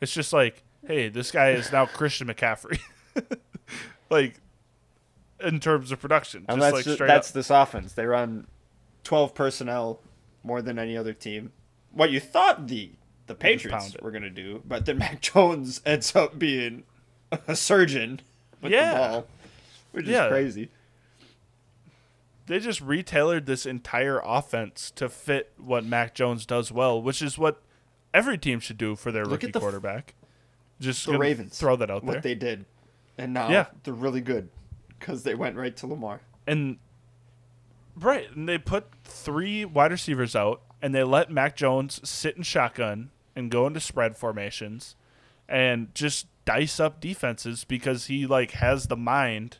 It's just like, hey, this guy is now Christian McCaffrey. like in terms of production. And just that's like ju- straight that's up. this offense. They run twelve personnel more than any other team. What you thought the the Patriots were gonna do, but then Mac Jones ends up being a surgeon with Yeah. the ball, which Yeah. is crazy. they just retailored this entire offense to fit what Mac Jones does well, which is what every team should do for their Look rookie the quarterback. Just The Ravens throw that out what there. they did, and now Yeah. they're really good because they went right to Lamar. and right, and they put three wide receivers out, and they let Mac Jones sit in shotgun and go into spread formations, and just dice up defenses because he like has the mind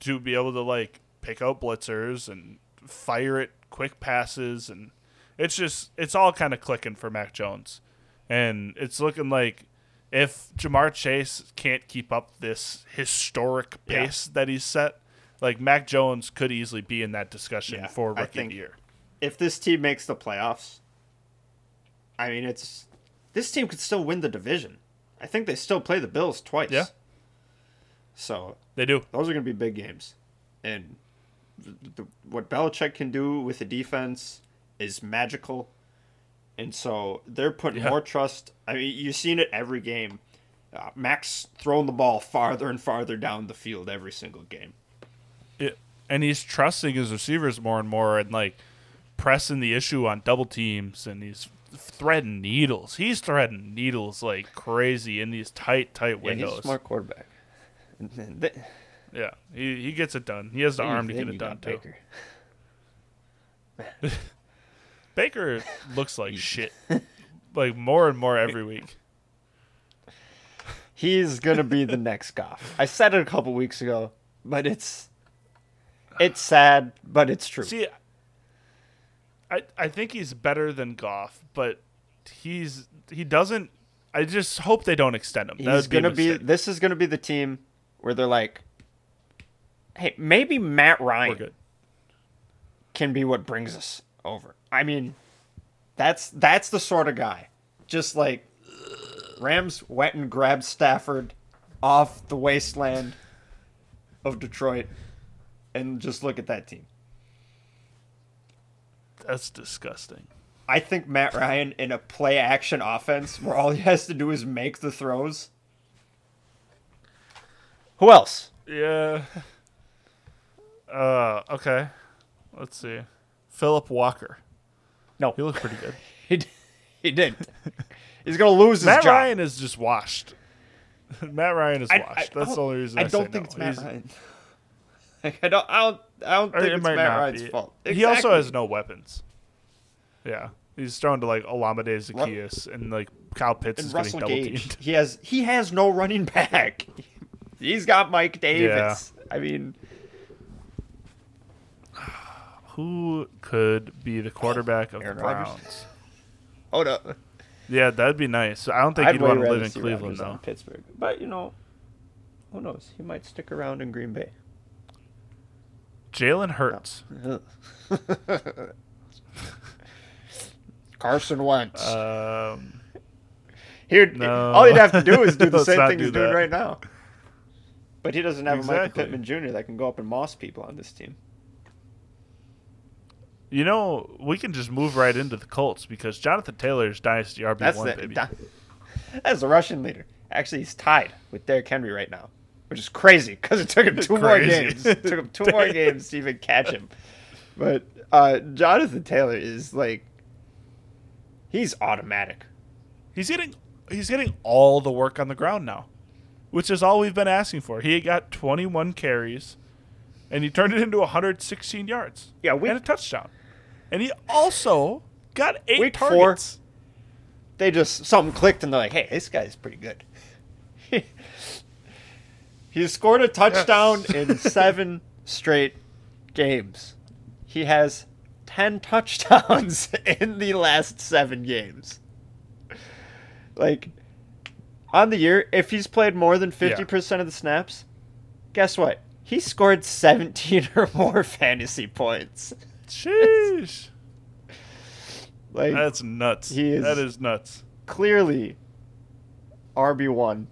to be able to like pick out blitzers and fire it quick passes, and it's just it's all kind of clicking for Mac Jones, and it's looking like. If Ja'Marr Chase can't keep up this historic Yeah. pace that he's set, like Mac Jones could easily be in that discussion Yeah, for rookie of think- year. If this team makes the playoffs, I mean, it's this team could still win the division. I think they still play the Bills twice. Yeah. So They do. those are going to be big games, and the, what Belichick can do with the defense is magical, and so they're putting Yeah. more trust. I mean, you've seen it every game. Uh, Max throwing the ball farther and farther down the field every single game. It, and he's trusting his receivers more and more and like pressing the issue on double teams and he's threading needles. He's threading needles like crazy in these tight, tight Yeah, he's a smart quarterback. They- Yeah, he, he gets it done. He has the arm to get it done too. Baker. Baker looks like shit, like more and more every week. He's gonna be the next Goff. I said it a couple weeks ago, but it's it's sad, but it's true. See, I I think he's better than Goff, but he's he doesn't. I just hope they don't extend him. That He's be gonna be. mistake. This is gonna be the team where they're like, hey, maybe Matt Ryan can be what brings us over. I mean, that's that's the sort of guy. Just like Rams went and grabbed Stafford off the wasteland of Detroit, and just look at that team. That's disgusting. I think Matt Ryan in a play action offense where all he has to do is make the throws. Who else? Yeah. Uh. Okay. Let's see. Philip Walker. No, He looked pretty good. he, d- he did. He's gonna lose his Matt. Ryan is just washed. Matt Ryan is I- washed. I That's the only reason I, I don't think no. it's Matt He's- Ryan. Like, I don't. I don't. I don't or think it it's might Matt Ryan's be. fault. He also has no weapons. Yeah, he's thrown to like Olamide Zaccheaus and like Kyle Pitts and is Russell getting double Gage. teamed. He has. He has no running back. He's got Mike Davis. I mean, Who could be the quarterback of Aaron the? Browns? hold up. Yeah, that'd be nice. I don't think I'd he'd want to live in Cleveland Rodgers though. Pittsburgh, but you know, who knows? He might stick around in Green Bay. Jalen Hurts. Carson Wentz. Um, He'd, no. all he'd have to do is do the same thing do he's doing right now. But he doesn't have a Michael Pittman Jr. that can go up and moss people on this team. you know, we can just move right into the Colts because Jonathan Taylor's dynasty RB That's one the, baby. that- that's the Russian leader. Actually, he's tied with Derrick Henry right now, which is crazy because it took him two more games. It took him two more games to even catch him. But uh, Jonathan Taylor is like, he's automatic. He's getting he's getting all the work on the ground now, which is all we've been asking for. He got 21 carries, and he turned it into 116 yards. Yeah, week- and a touchdown, and he also got eight Week four. targets. They just something clicked and they're like, "Hey, this guy's pretty good." He scored a touchdown in seven straight games. He has ten touchdowns in the last seven games. Like on the year, if he's played more than fifty percent of the snaps, guess what? He scored seventeen or more fantasy points. Sheesh, Like that's nuts. He is- that is nuts. clearly RB one.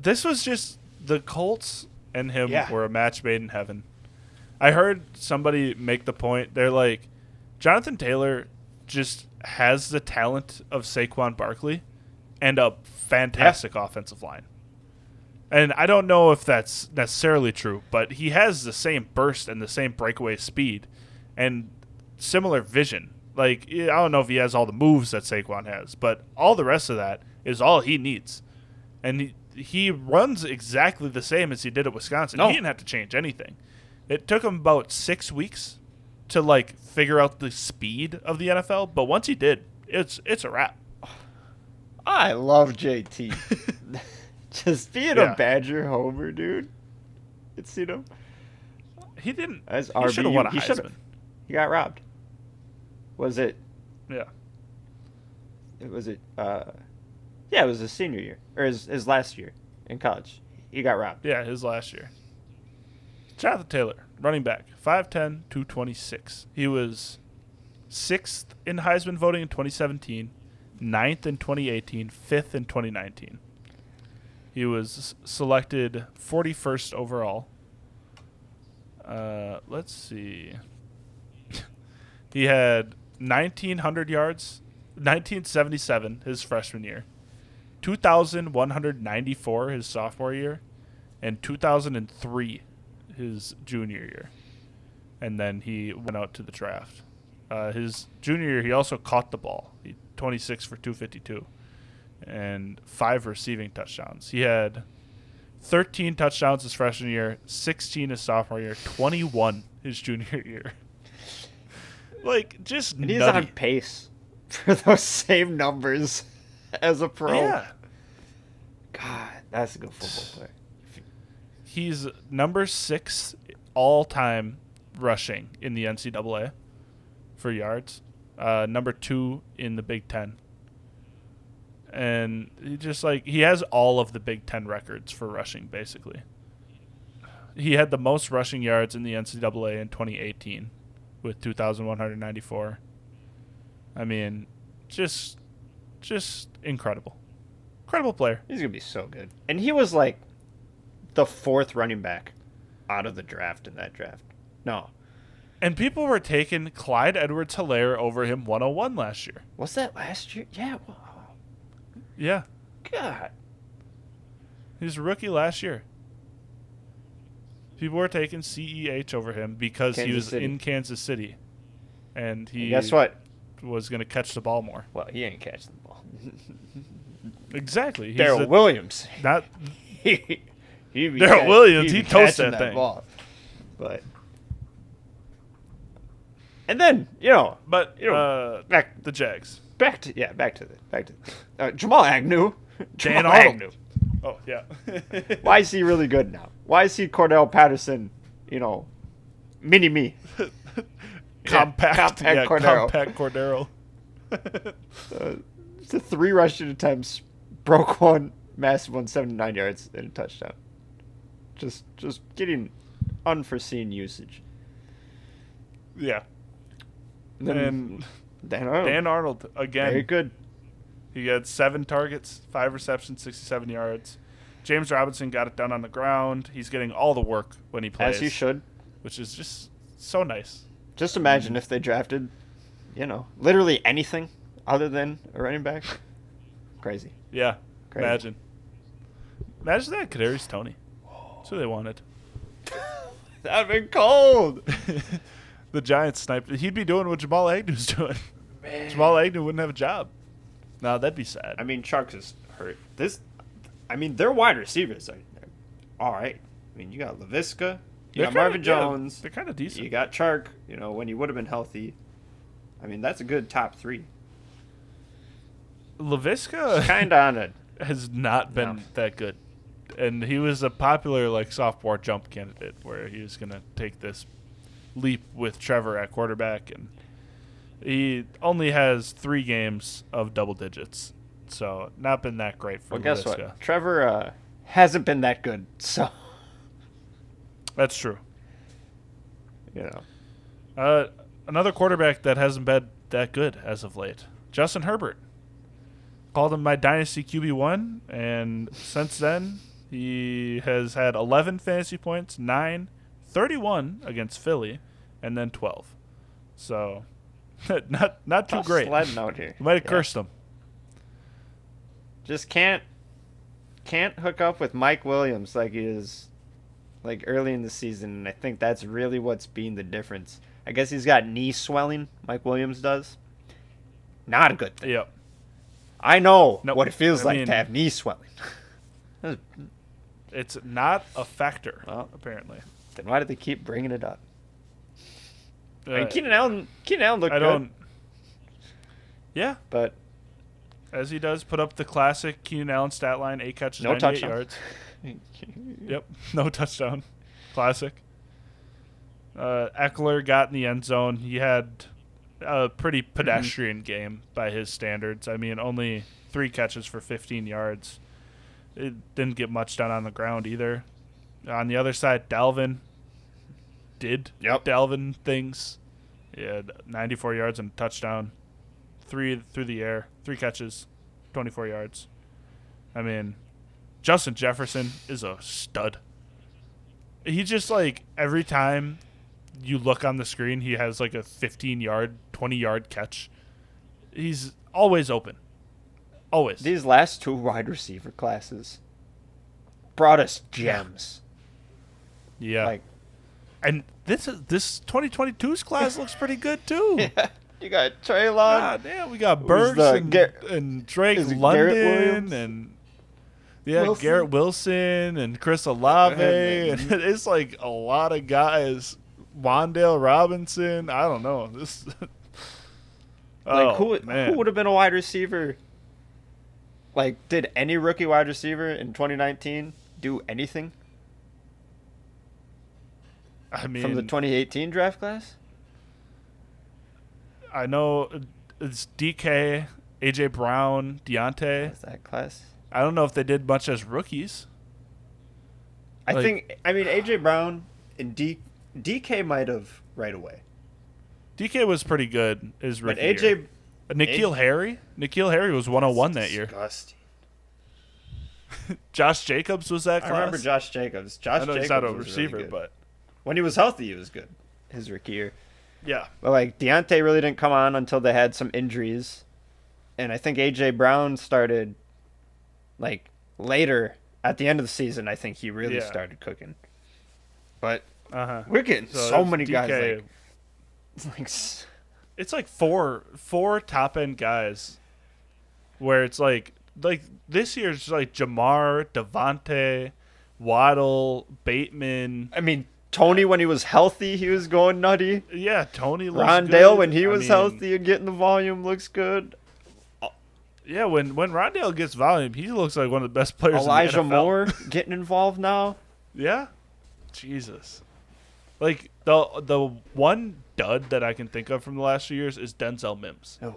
This was just the Colts and him Yeah. were a match made in heaven. I heard somebody make the point. They're like, Jonathan Taylor just has the talent of Saquon Barkley and a fantastic offensive line. And I don't know if that's necessarily true, but he has the same burst and the same breakaway speed and similar vision. Like I don't know if he has all the moves that Saquon has, but all the rest of that is all he needs. And he, he runs exactly the same as he did at Wisconsin. No. He didn't have to change anything. It took him about six weeks to like figure out the speed of the NFL, but once he did, it's it's a wrap. I love JT. Just being Yeah. a Badger homer, dude. It's you know He didn't. as he RB. should have won a he Heisman. He got robbed. Was it? Yeah. It was it. Uh, yeah, it was his senior year or his his last year in college. He got robbed. Yeah, his last year. Jonathan Taylor, running back, 5'10", 226. He was sixth in Heisman voting in 2017, ninth in 2018, fifth in 2019. He was selected 41st overall Uh, let's see. he had 1,900 yards, 1977 his freshman year, 2,194 his sophomore year, and 2003 his junior year. And then he went out to the draft. Uh, his junior year, he also caught the ball. He 26 for 252 and five receiving touchdowns. He had 13 touchdowns his freshman year, 16 his sophomore year, 21 his junior year. like just And he's nutty. on pace for those same numbers as a pro. Yeah, God, that's a good football player. he's number six all time rushing in the NCAA for yards. Uh, number two in the Big Ten. And he just like he has all of the Big Ten records for rushing, basically. He had the most rushing yards in the NCAA in 2018 with 2,194. I mean, just, just incredible, incredible player. He's gonna be so good. And he was like the fourth running back out of the draft in that draft. No, And people were taking Clyde Edwards Helaire over him 101 last year. was that last year? Yeah. Wow. Yeah. God. He was a rookie last year. People were taking CEH over him because he was City. in Kansas City. And he And guess what? was going to catch the ball more. Well, he ain't catching the ball. Exactly. He's Darrel a- Williams. Not he, he Darrel catch- Williams, he toast catching that thing. Ball. But and then you know, but You know, uh, back the Jags. back to yeah, back to the back to uh, Jamal Agnew. Dan Jamal Arnold. Agnew. Oh, yeah. Why is he really good now? Why is he Cordarrelle Patterson? You know, mini me. compact compact yeah, Cordero. compact Cordero. Uh, the three rushing attempts broke one, massive one, seventy nine yards and a touchdown. Just just getting unforeseen usage. yeah. And then And Dan Arnold, Dan Arnold again. very good. He had seven targets, five receptions, 67 yards. James Robinson got it done on the ground. He's getting all the work when he plays, As he should. which is just so nice. Just imagine mm-hmm. if they drafted, you know, literally anything other than a running back. Crazy. Yeah, Crazy. imagine. Imagine that Kadarius Toney. That's who they wanted. That'd been cold. the Giants sniped. He'd be doing what Jamal Agnew's doing. Jamal Agnew wouldn't have a job. No, that'd be sad. I mean, Chucks is hurt. This, I mean, their wide receivers are, are all right. I mean, you got Laviska, you They're got kinda- Marvin yeah, Jones, they're kind of decent. you got Chark. You know, when he would have been healthy. I mean, that's a good top three. Laviska Kind of on a. has not been No. that good. And he was a popular like sophomore jump candidate where he was going to take this leap with Trevor at quarterback and he only has 3 games of double digits. So, not been that great for Well, guess Laviska. what? Trevor uh, hasn't been that good. So, That's true. you know. Uh, another quarterback that hasn't been that good as of late, Justin Herbert. Called him my dynasty QB one, and since then he has had 11 fantasy points, 9, 31 against Philly, and then 12. So, not not too Tough great. sledding out here. You might have Yeah. cursed him. Just can't can't hook up with Mike Williams like he is like early in the season, and I think that's really what's been the difference. I guess he's got knee swelling, Mike Williams does. Not a good thing. Yep. I know Nope. what it feels I like mean- to have knee swelling. It's not a factor, Well. apparently. Then why did they keep bringing it up? I mean, Uh, Keenan Allen, Keenan Allen looked I good, don't. Yeah, but as he does, put up the classic Keenan Allen stat line: eight catches, no 98 touchdown. yards. Yep, no touchdown. Classic. Uh, Ekeler got in the end zone. He had a pretty mm-hmm. pedestrian game by his standards. I mean, only three catches for 15 yards. It didn't get much done on the ground either. On the other side, Dalvin did Yep. Dalvin things. Had 94 yards and a touchdown. Three through the air, three catches, 24 yards. I mean, Justin Jefferson is a stud. he just like every time you look on the screen, he has like a 15 yard, 20 yard catch. He's always open. Always. These last two wide receiver classes brought us gems. yeah. Like, and this is this 2022's class looks pretty good too. you got Treylon. God damn, we got Burks and, Gar- and Drake London and yeah, Wilson? Garrett Wilson and Chris Olave And- and it's like a lot of guys. Wan'Dale Robinson, I don't know. This Like Oh, who man. who would have been a wide receiver? Like, did any rookie wide receiver in 2019 do anything I mean from the 2018 draft class? I know uh, it's DK, AJ Brown, Diontae. Is that class? I don't know if they did much as rookies. I Like- think. I mean, AJ Brown and D, DK might have right away, DK was pretty good his but AJ year. Uh, N'Keal Harry, N'Keal Harry was 101 that year. Disgusting. Josh Jacobs was that I remember Josh Jacobs. Josh I know Jacobs he's not a was really receiver, but when he was healthy, he was good. His rookie year. yeah, But like Diontae really didn't come on until they had some injuries, and I think AJ Brown started like later at the end of the season. I think he really Yeah. started cooking. But uh huh. we're getting so, that's many guys. Like, like it's like four four top end guys, where it's like like this year's like Ja'Marr, DeVonta, Waddle, Bateman. I mean, Toney when he was healthy, he was going nutty. Yeah, Toney. Looks Rondale good. when he I was mean, healthy and getting the volume looks good. Yeah, when when Rondale gets volume, he looks like one of the best players. Elijah in the NFL. Moore getting involved now. Yeah. Jesus. Like the the one dud that I can think of from the last few years is Denzel Mims. Oh,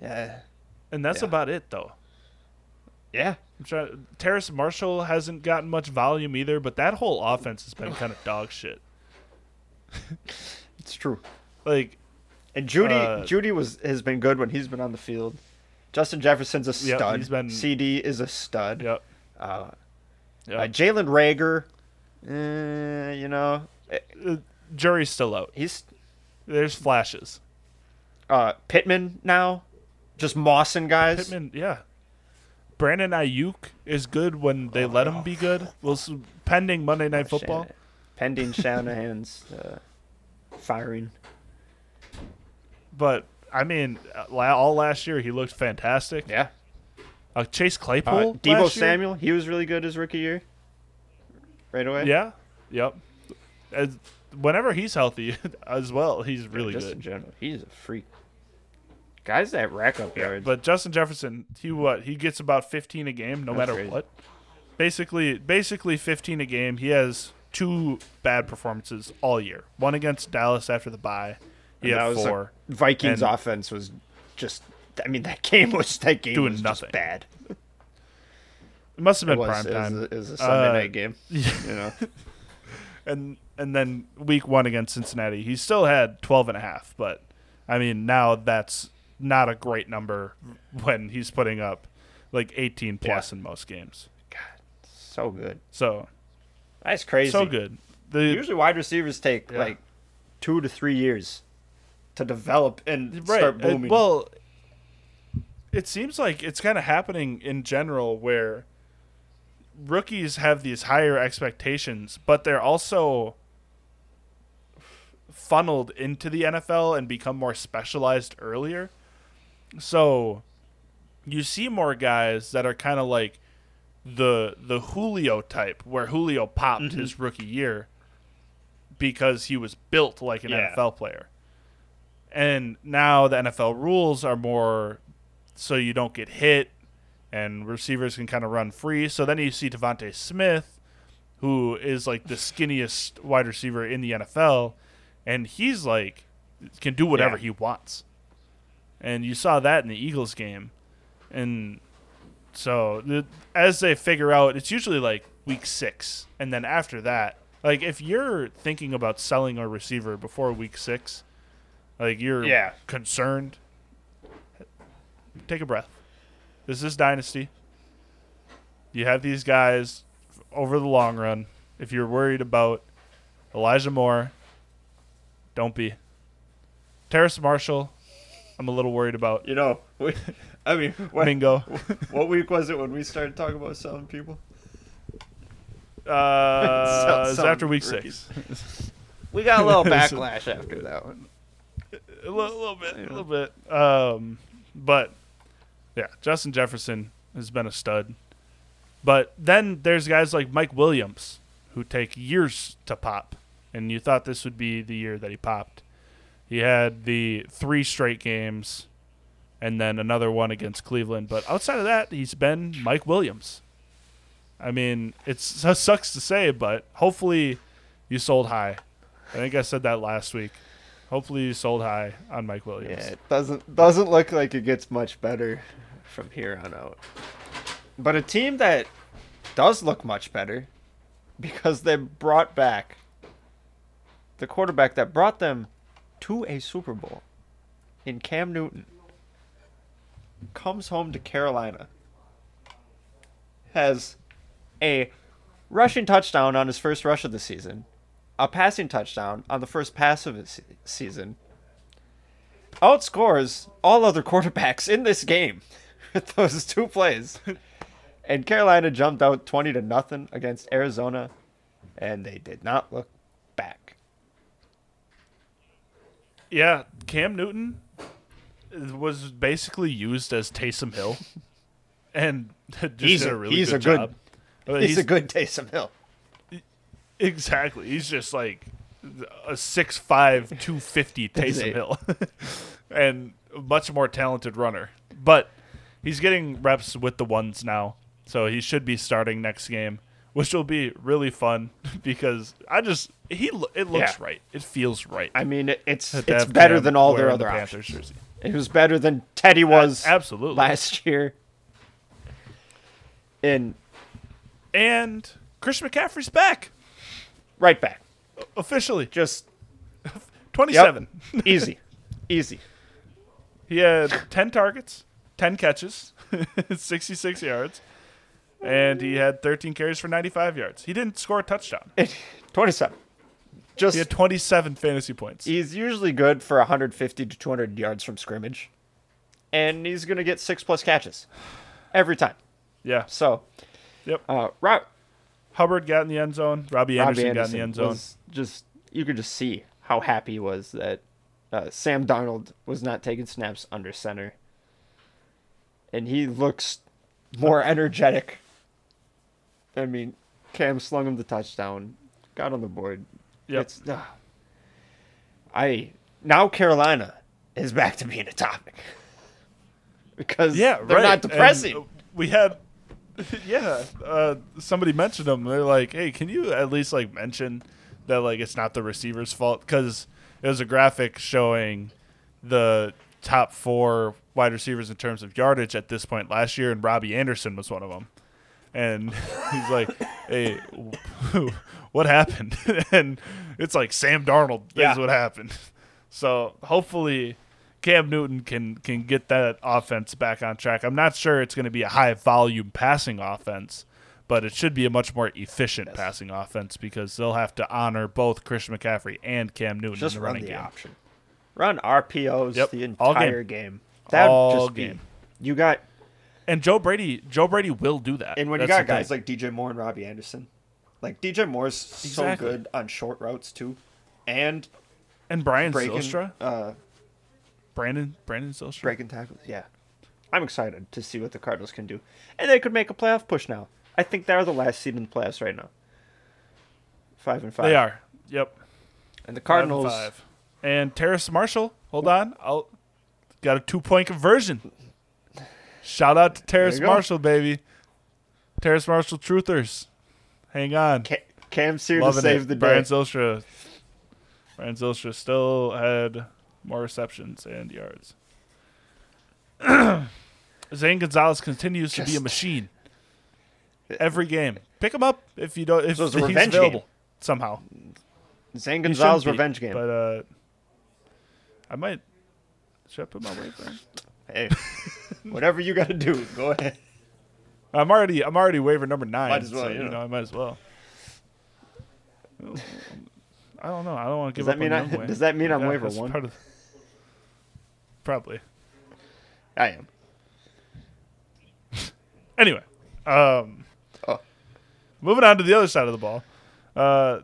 yeah, And that's Yeah. about it though. yeah. I'm trying Terrace Marshall hasn't gotten much volume either, but that whole offense has been kind of dog shit. It's true. Like And Jeudy, Uh, Jeudy was has been good when he's been on the field. Justin Jefferson's a Yep, stud. he's been- CeeDee is a stud. yep. Uh, yep. uh, Jalen Reagor, eh, you know, eh, Uh, jury's still out. he's There's flashes. uh, Pittman now, just mossing guys. Pittman, yeah. Brandon Aiyuk is good when they let him be good. We'll s- pending Monday Night Football. Shan- pending Shanahan's uh, firing. But I mean, uh, all last year he looked fantastic. Yeah. Uh, Chase Uh, Claypool, Deebo last year? Samuel, he was really good his rookie year. Right away. Yeah, yep. As, whenever he's healthy as well, he's really good. just in good. general, he's a freak. Guys that rack up yards. But Justin Jefferson, he what? He gets about 15 a game, no That's matter crazy. what. Basically, basically 15 a game. He has two bad performances all year. One against Dallas after the bye. He And had that was a- four. Vikings And- offense was just. I mean, that game was that game Doing was nothing. just bad. It must have It been was, prime it, was time. a, it was a Sunday Uh, night game. You know, and and then week one against Cincinnati, he still had 12 and a half. But I mean, now that's not a great number when he's putting up like 18 plus in most games. God, so good. So That's crazy. so good. The Usually, wide receivers take Yeah. like two to three years to develop and right. start booming. well, it seems like it's kind of happening in general where rookies have these higher expectations, but they're also funneled into the NFL and become more specialized earlier. So you see more guys that are kind of like the the Julio type where Julio popped Mm-hmm. his rookie year because he was built like an Yeah. NFL player. And now the NFL rules are more so you don't get hit and receivers can kind of run free. So then you see DeVonta Smith, who is like the skinniest wide receiver in the NFL, and he's like can do whatever Yeah. he wants. And you saw that in the Eagles game. And so the, as they figure out, it's usually like week six, and then after that, like if you're thinking about selling a receiver before week six, like you're Yeah. concerned, take a breath. This is dynasty. You have these guys over the long run. If you're worried about Elijah Moore, don't be. Terrace Marshall, I'm a little worried about. You know, we, I mean, what, Mingo. what week was it when we started talking about selling people? Uh, it's Some after week rookies. six. We got a little backlash after that one. a little, little bit, a little bit. Um, but yeah, Justin Jefferson has been a stud. But then there's guys like Mike Williams who take years to pop, and you thought this would be the year that he popped. He had the three straight games, and then another one against Cleveland. But outside of that, he's been Mike Williams. I mean, it sucks to say, but hopefully you sold high. I think I said that last week. Hopefully you sold high on Mike Williams. Yeah, it doesn't doesn't look like it gets much better from here on out. But a team that does look much better because they brought back the quarterback that brought them to a Super Bowl in Cam Newton comes home to Carolina has a rushing touchdown on his first rush of the season, a passing touchdown on the first pass of his se- season, outscores all other quarterbacks in this game with those two plays. And Carolina jumped out 20 to nothing against Arizona and they did not look back. Yeah, Cam Newton was basically used as Taysom Hill, and just He's a- a really he's good a good- job. Uh, He's, a good Taysom Hill. exactly. He's just like a 6'5", 250 That's Taysom. Hill, and a much more talented runner. But he's getting reps with the ones now, so he should be starting next game, which will be really fun because I just he it looks Yeah. right, it feels right. I mean, it's it's better than all their other the options. Panthers jersey. It was better than Teddy was absolutely. last year. And And Chris McCaffrey's back right back, officially. just 27. easy, easy. He had 10 targets, 10 catches, 66 yards, and he had 13 carries for 95 yards. He didn't score a touchdown. Twenty-seven. Just He had 27 fantasy points. he's usually good for 150 to 200 yards from scrimmage, and he's gonna get six plus catches every time. Yeah. So, Yep. uh, Rob, Hubbard got in the end zone. Robbie Robbie Anderson, got in the end zone. just you could just see how happy he was that uh, Sam Darnold was not taking snaps under center, and he looks more energetic. I mean, Cam slung him the touchdown, got on the board. Yep. It's, uh, I now Carolina is back to being a topic because yeah, they're right. not depressing. And, we had, yeah, uh, somebody mentioned them. They're like, hey, can you at least like mention that like it's not the receiver's fault because it was a graphic showing the top four wide receivers in terms of yardage at this point last year, and Robbie Anderson was one of them. And he's like, "Hey, what happened?" and it's like Sam Darnold Yeah. is what happened. So hopefully, Cam Newton can can get that offense back on track. I'm not sure it's going to be a high volume passing offense, but it should be a much more efficient passing offense because they'll have to honor both Christian McCaffrey and Cam Newton just in the run running the game. option. Run RPOs Yep, the all game. entire game. That would just be. game. You got And Joe Brady, Joe Brady will do that. and when you That's got guys thing. like DJ Moore and Robbie Anderson, like DJ Moore's so good on short routes too, and and Brian breaking Zylstra, uh, Brandon Brandon Zylstra. breaking tackles. Yeah, I'm excited to see what the Cardinals can do, and they could make a playoff push now. I think they're the last seed in the playoffs right now. Five and five. They are. Yep. and the Five and Cardinals. Five. And Terrace Marshall. Hold on. I'll got a two point conversion. Shout out to Terrace. Marshall, baby. Terrace Marshall truthers. Hang on. Ca- Cam's here Loving to save it. the day. Brian Zylstra. Brian Zylstra still had more receptions and yards. Zane Gonzalez continues to be a machine. Every game, pick him up if you don't. If So it's he's revenge available game. somehow. Zane Gonzalez be, revenge game. But uh, I might. Should I put my weight there? Hey, whatever you got to do, go ahead. I'm already I'm already waiver number nine. Might as well, so, you know. know. I might as well. I don't know. I don't want to Does give that up mean on I, does that mean I'm waiver one? of- Probably. I am. Anyway, um, Oh. moving on to the other side of the ball, uh,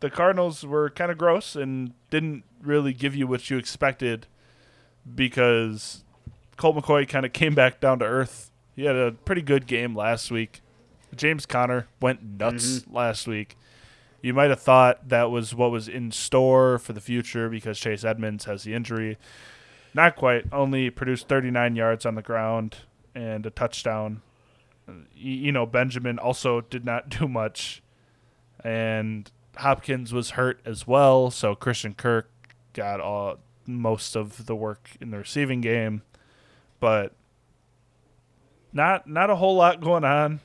the Cardinals were kind of gross and didn't really give you what you expected because Colt McCoy kind of came back down to earth. He had a pretty good game last week. James Conner went nuts mm-hmm. last week. You might have thought that was what was in store for the future because Chase Edmonds has the injury. Not quite. Only produced 39 yards on the ground and a touchdown. Eno Benjamin also did not do much. And Hopkins was hurt as well, so Christian Kirk got all most of the work in the receiving game. But not not a whole lot going on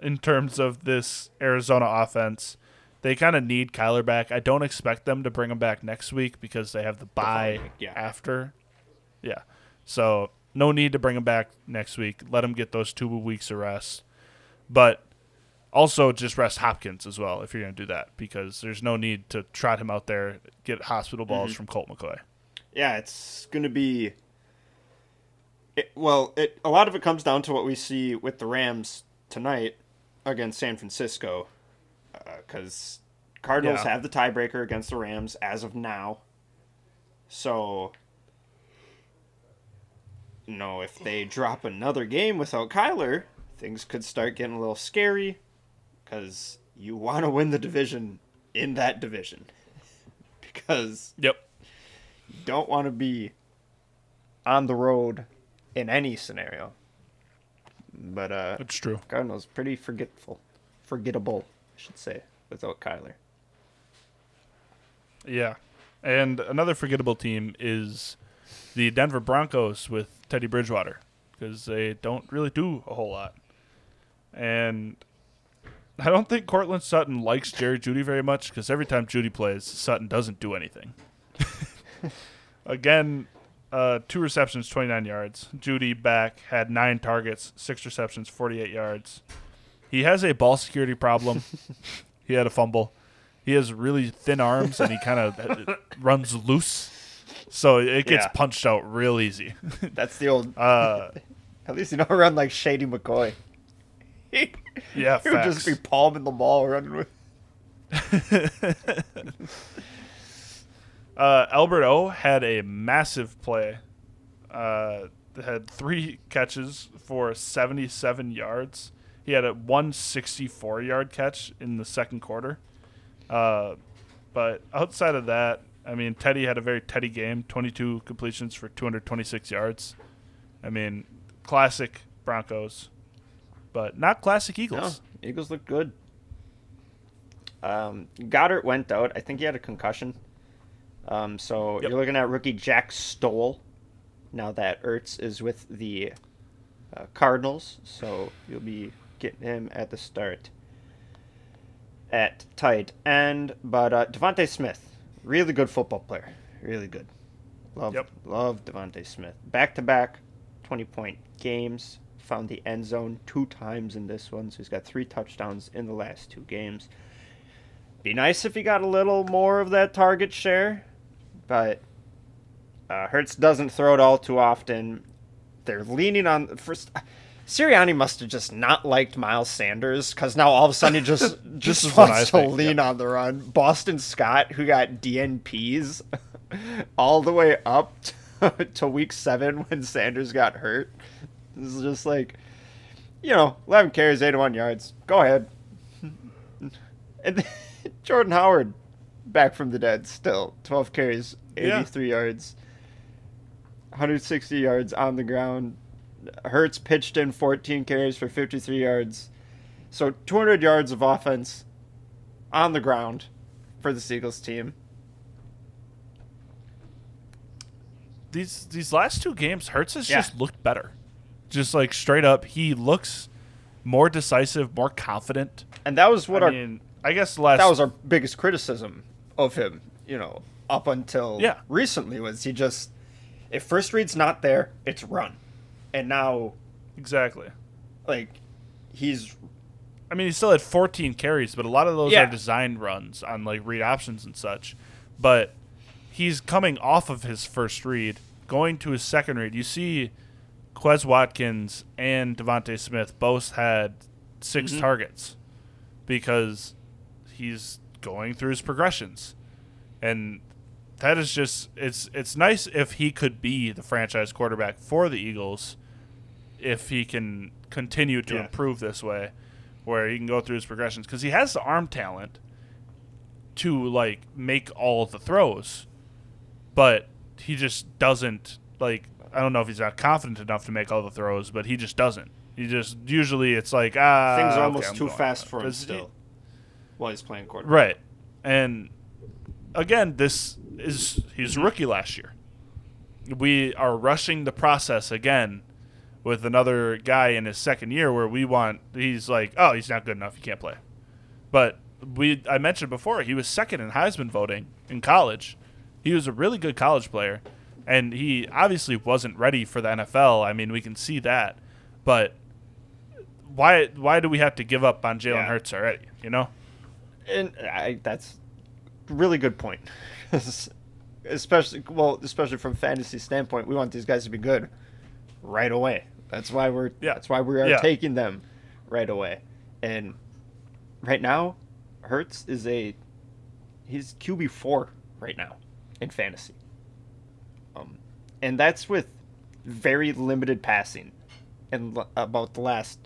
in terms of this Arizona offense. They kind of need Kyler back. I don't expect them to bring him back next week because they have the bye yeah. after. Yeah. So no need to bring him back next week. Let him get those two weeks of rest. But also just rest Hopkins as well if you're going to do that because there's no need to trot him out there, get hospital balls mm-hmm. from Colt McCoy. Yeah, it's going to be. It, well, it a lot of it comes down to what we see with the Rams tonight against San Francisco, uh, because Cardinals Yeah. have the tiebreaker against the Rams as of now. So, you know, if they drop another game without Kyler, things could start getting a little scary, because you want to win the division in that division, because Yep. you don't want to be on the road in any scenario. But uh It's true. Cardinals pretty forgetful. Forgettable, I should say, without Kyler. Yeah. And another forgettable team is the Denver Broncos with Teddy Bridgewater because they don't really do a whole lot. And I don't think Courtland Sutton likes Jerry Jeudy very much because every time Jeudy plays, Sutton doesn't do anything. Again, uh, two receptions, 29 yards. Jeudy back had nine targets, six receptions, 48 yards. He has a ball security problem. he had a fumble. He has really thin arms and he kind of runs loose. So it gets Yeah. punched out real easy. That's the old Uh, at least you don't run like Shady McCoy. Yeah, he yeah, would just be facts. palming the ball running with Uh, Albert O had a massive play. Uh, had three catches for 77 yards. He had a 164 yard catch in the second quarter. Uh, but outside of that, I mean, Teddy had a very Teddy game 22 completions for 226 yards. I mean, classic Broncos, but not classic No, Eagles. Eagles look good. Um, Goedert went out. I think he had a concussion. Um, so Yep. you're looking at rookie Jack Stoll. Now that Ertz is with the uh, Cardinals, so you'll be getting him at the start at tight end. But uh, DeVonta Smith, really good football player, really good. Love, Yep. love DeVonta Smith. Back to back, twenty point games. Found the end zone two times in this one, so he's got three touchdowns in the last two games. Be nice if he got a little more of that target share, but uh, Hurts doesn't throw it all too often. They're leaning on first. Sirianni must have just not liked Miles Sanders because now all of a sudden he just just wants to think, lean on the run. Boston Scott, who got DNPs all the way up to, to week seven when Sanders got hurt, this is just like, you know, 11 carries, 81 yards. Go ahead. And Jordan Howard, back from the dead, still 12 carries, Yeah. 83 yards, 160 yards on the ground. Hurts pitched in 14 carries for 53 yards. So 200 yards of offense on the ground for the Seagulls team. these these last two games, Hurts has Yeah. just looked better. Just like straight up, he looks more decisive, more confident. And that was what I our mean, I guess last that was our biggest criticism of him, you know, up until Yeah. recently was he just if first read's not there, it's run. And now exactly. like he's I mean, he still had 14 carries, but a lot of those Yeah. are designed runs on like read options and such. But he's coming off of his first read, going to his second read. You see, Quez Watkins and DeVonta Smith both had 6 Mm-hmm. targets because he's going through his progressions, and that is just it's it's nice if he could be the franchise quarterback for the Eagles if he can continue to Yeah. improve this way where he can go through his progressions because he has the arm talent to like make all of the throws but he just doesn't like i don't know if he's not confident enough to make all the throws but he just doesn't he just usually it's like ah Things are almost I'm too fast for him still. While he's playing quarterback. Right. And again, this is he's a mm-hmm. rookie last year. We are rushing the process again with another guy in his second year where we want he's like, oh, he's not good enough, he can't play. But we I mentioned before, he was second in Heisman voting in college. He was a really good college player and he obviously wasn't ready for the NFL. I mean, we can see that. But why why do we have to give up on Jalen Yeah. Hurts already, you know? And I, that's really good point. especially well, especially from fantasy standpoint, we want these guys to be good right away. That's why we're Yeah. that's why we are Yeah. taking them right away. And right now, Hurts is a he's QB four right now in fantasy. Um, and that's with very limited passing in l- about the last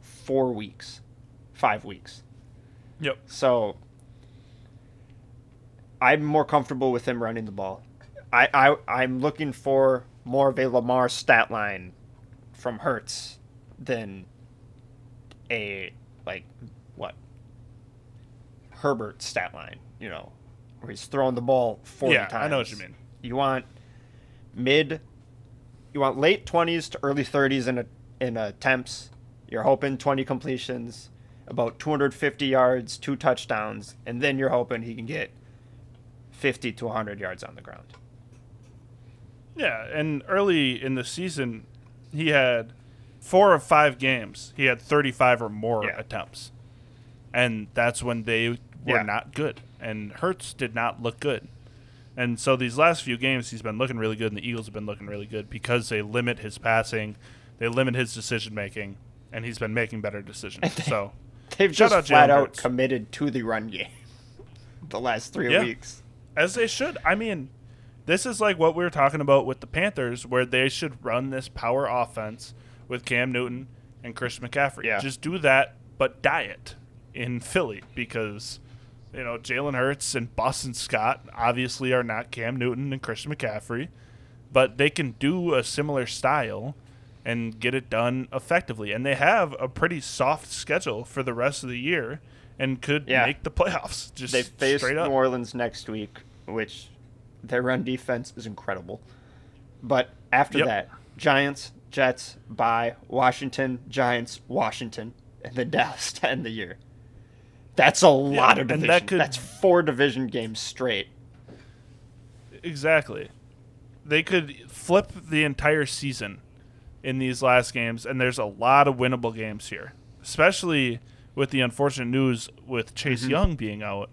four weeks, five weeks. Yep. So I'm more comfortable with him running the ball. I, I I'm looking for more of a Lamar stat line from Hurts than a like what Herbert stat line, you know, where he's throwing the ball 40 Yeah, times. I know what you mean. You want mid you want late 20s to early 30s in a, in attempts. You're hoping 20 completions, about 250 yards, two touchdowns, and then you're hoping he can get 50 to 100 yards on the ground. Yeah, and early in the season, he had four of five games. He had 35 or more Yeah. attempts. And that's when they were Yeah. not good. And Hurts did not look good. And so these last few games, he's been looking really good, and the Eagles have been looking really good because they limit his passing, they limit his decision making, and he's been making better decisions. so, They've Shout just out flat out committed to the run game the last three Yeah. weeks. as they should. I mean, this is like what we were talking about with the Panthers, where they should run this power offense with Cam Newton and Christian McCaffrey. Yeah. Just do that, but diet in Philly because you know Jalen Hurts and Boston Scott obviously are not Cam Newton and Christian McCaffrey, but they can do a similar style and get it done effectively. And they have a pretty soft schedule for the rest of the year and could Yeah. make the playoffs. Just They face New. Orleans next week, which their run defense is incredible. But after Yep. that, Giants, Jets, by Washington, Giants, Washington, and then Dallas to end the year. That's a lot of division. that could- That's four division games straight. Exactly. They could flip the entire season in these last games, and there's a lot of winnable games here, especially with the unfortunate news with Chase Mm-hmm. Young being out.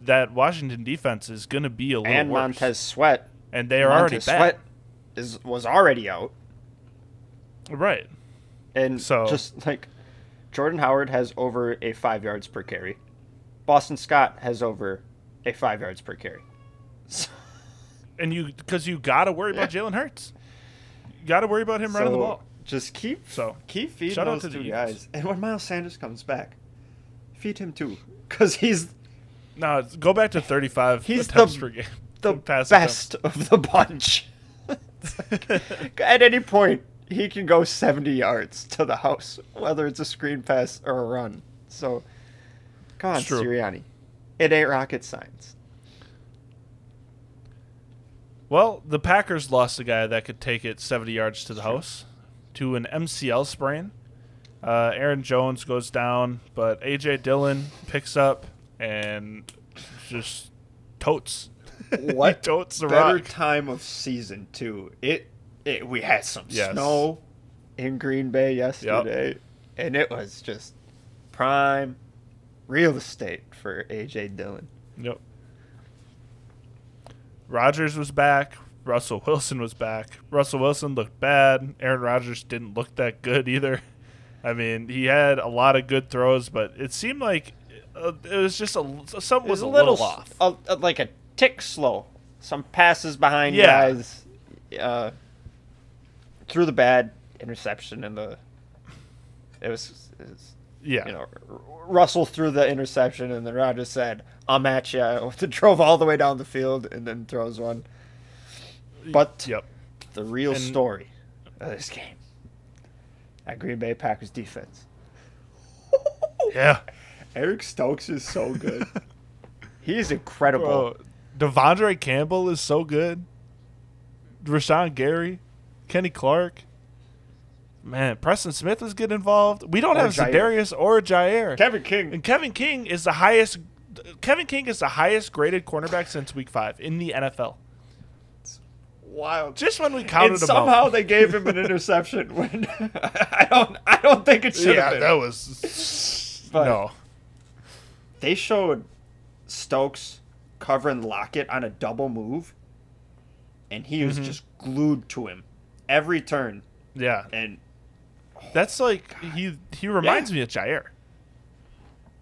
That Washington defense is going to be a little bit. And worse, Montez Sweat. and they are already Montez bad. Sweat is was already out. Right. And So- just like Jordan Howard has over a five yards per carry. Boston Scott has over a five yards per carry. So, And you because you got to worry about Jalen Hurts. Got to worry about him running the ball. Just keep So, keep feeding shout out those to the two Eagles. guys. And when Miles Sanders comes back, feed him too, because he's No, go back to 35 He's attempts the- per game. the Pass attempts. best of the bunch. Like, at any point, he can go 70 yards to the house, whether it's a screen pass or a run. So, come on. Sirianni. It ain't rocket science. Well, the Packers lost a guy that could take it 70 yards to the house to an MCL sprain. Uh, Aaron Jones goes down, but AJ Dillon picks up and just totes. What he totes the better rock. time of season too? It, it we had some Yes. snow in Green Bay yesterday, and it was just prime real estate for AJ Dillon. Yep. Rodgers was back. Russell Wilson was back. Russell Wilson looked bad. Aaron Rodgers didn't look that good either. I mean, he had a lot of good throws, but it seemed like uh, it was just a something was, It a little, s- off. a- a- like a tick slow. Some passes behind Yeah. guys. Uh, threw the bad interception and the. It was, it was Yeah. you know, R- Russell threw the interception, and then Rodgers said, "I'm at you." Drove all the way down the field, and then throws one. But Yep. the real And- story of this game, at Green Bay Packers defense. Yeah. Eric Stokes is so good. he is incredible. Bro, De'Vondre Campbell is so good. Rashan Gary, Kenny Clark. Man, Preston Smith is getting involved. We don't Or have Jaire. Za'Darius or Jaire. Kevin King. And Kevin King is the highest. Kevin King is the highest graded cornerback since Week Five in the NFL. Wild. Just when we counted and somehow out. they gave him an interception when I don't I don't think it should have yeah, been. that was But- no. they showed Stokes covering Lockett on a double move, and he Mm-hmm. was just glued to him every turn. Yeah, And that's like he he reminds me of Jaire.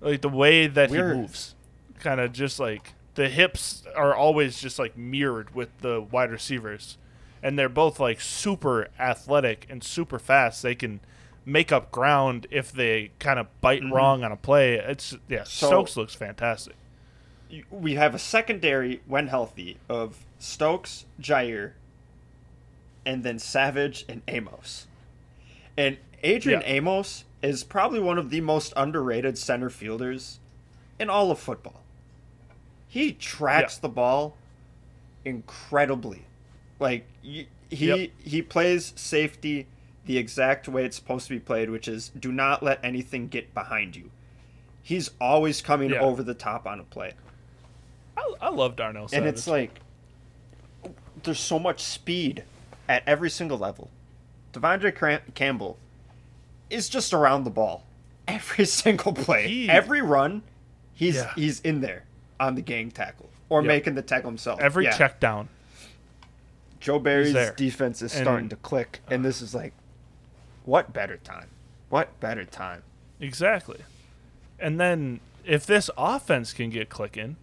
Like the way that We're- he moves, kind of just like the hips are always just like mirrored with the wide receivers, and they're both like super athletic and super fast. They can make up ground if they kind of bite wrong on a play. It's yeah, Mm-hmm. So- Stokes looks fantastic. we have a secondary when healthy of Stokes, Jaire, and then Savage and Amos. And Adrian Yeah. Amos is probably one of the most underrated center fielders in all of football. He tracks Yeah. the ball incredibly. Like he Yep. he plays safety the exact way it's supposed to be played, which is do not let anything get behind you. He's always coming Yeah. over the top on a play. I, I love Darnell Savage. And it's like there's so much speed at every single level. De'Vondre Cram- Campbell is just around the ball every single play, He- every run. He's Yeah. he's in there on the gang tackle or Yep. making the tackle himself. every Yeah. check down. Joe Barry's defense is And- starting to click, and uh-huh. this is like, what better time? What better time? Exactly. And then if this offense can get clicking,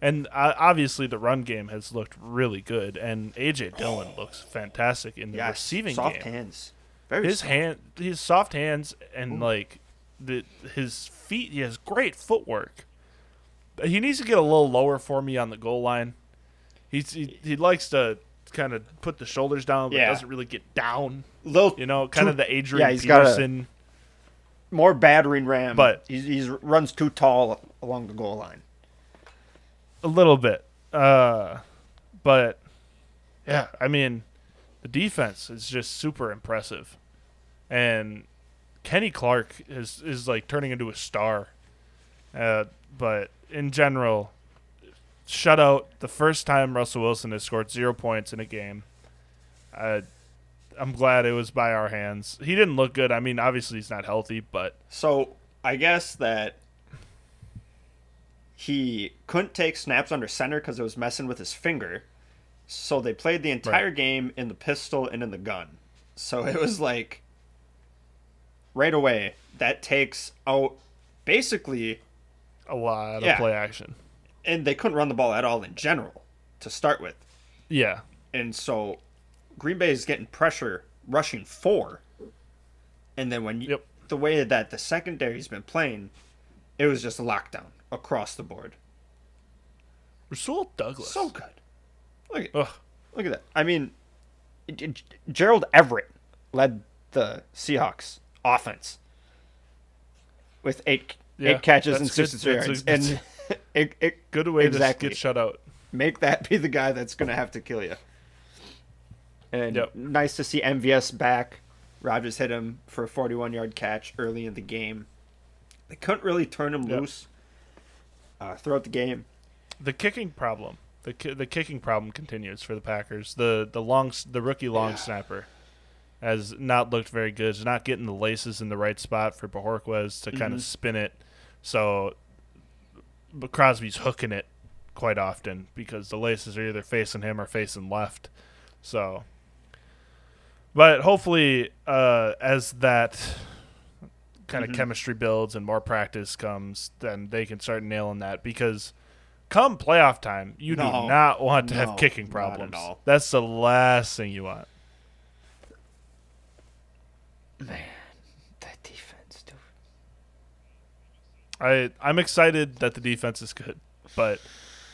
and obviously the run game has looked really good, and AJ Dillon oh. looks fantastic in the Yes, receiving soft game. hands. Very His soft. hand, his soft hands, and like the his feet. He has great footwork. He needs to get a little lower for me on the goal line. He's, he he likes to kind of put the shoulders down, but Yeah. doesn't really get down. You know, kind too- of the Adrian yeah, he's got a- Peterson. more battering ram, But- he's, he's runs too tall along the goal line. A little bit. Uh, but yeah, I mean, the defense is just super impressive, and Kenny Clark is is like turning into a star. Uh, but in general, shutout the first time Russell Wilson has scored zero points in a game. I'm glad it was by our hands. He didn't look good. I mean, obviously he's not healthy, but So I guess that he couldn't take snaps under center because it was messing with his finger. So they played the entire Right. game in the pistol and in the gun. So it was like right away that takes out basically, a lot Yeah. of play action. and they couldn't run the ball at all in general to start with. Yeah, And so Green Bay is getting pressure rushing four. And then when you, Yep. the way that the secondary's been playing, it was just a lockdown across the board. Rasul Douglas. So good. Look at, Ugh. look at that. I mean, G- G- Gerald Everett led the Seahawks offense with eight Yeah, eight catches and that's good. 63 That's a- yards. that's and it, it, Good way exactly. to get shut out. make that be the guy that's going to have to kill you. And Yep. nice to see MVS back. Rodgers hit him for a 41 yard catch early in the game. They couldn't really turn him Yep. loose uh, throughout the game. The kicking problem. The ki- the kicking problem continues for the Packers. The the long the rookie long Yeah. snapper. has not looked very good. He's not getting the laces in the right spot for Bojorquez to kind Mhm. of spin it. So but Crosby's hooking it quite often because the laces are either facing him or facing left. So but hopefully uh, as that kind of Mhm. chemistry builds and more practice comes, then they can start nailing that because come playoff time, you do not want to No, have kicking not at problems. all. That's the last thing you want. Man, that defense, dude. I I'm excited that the defense is good, but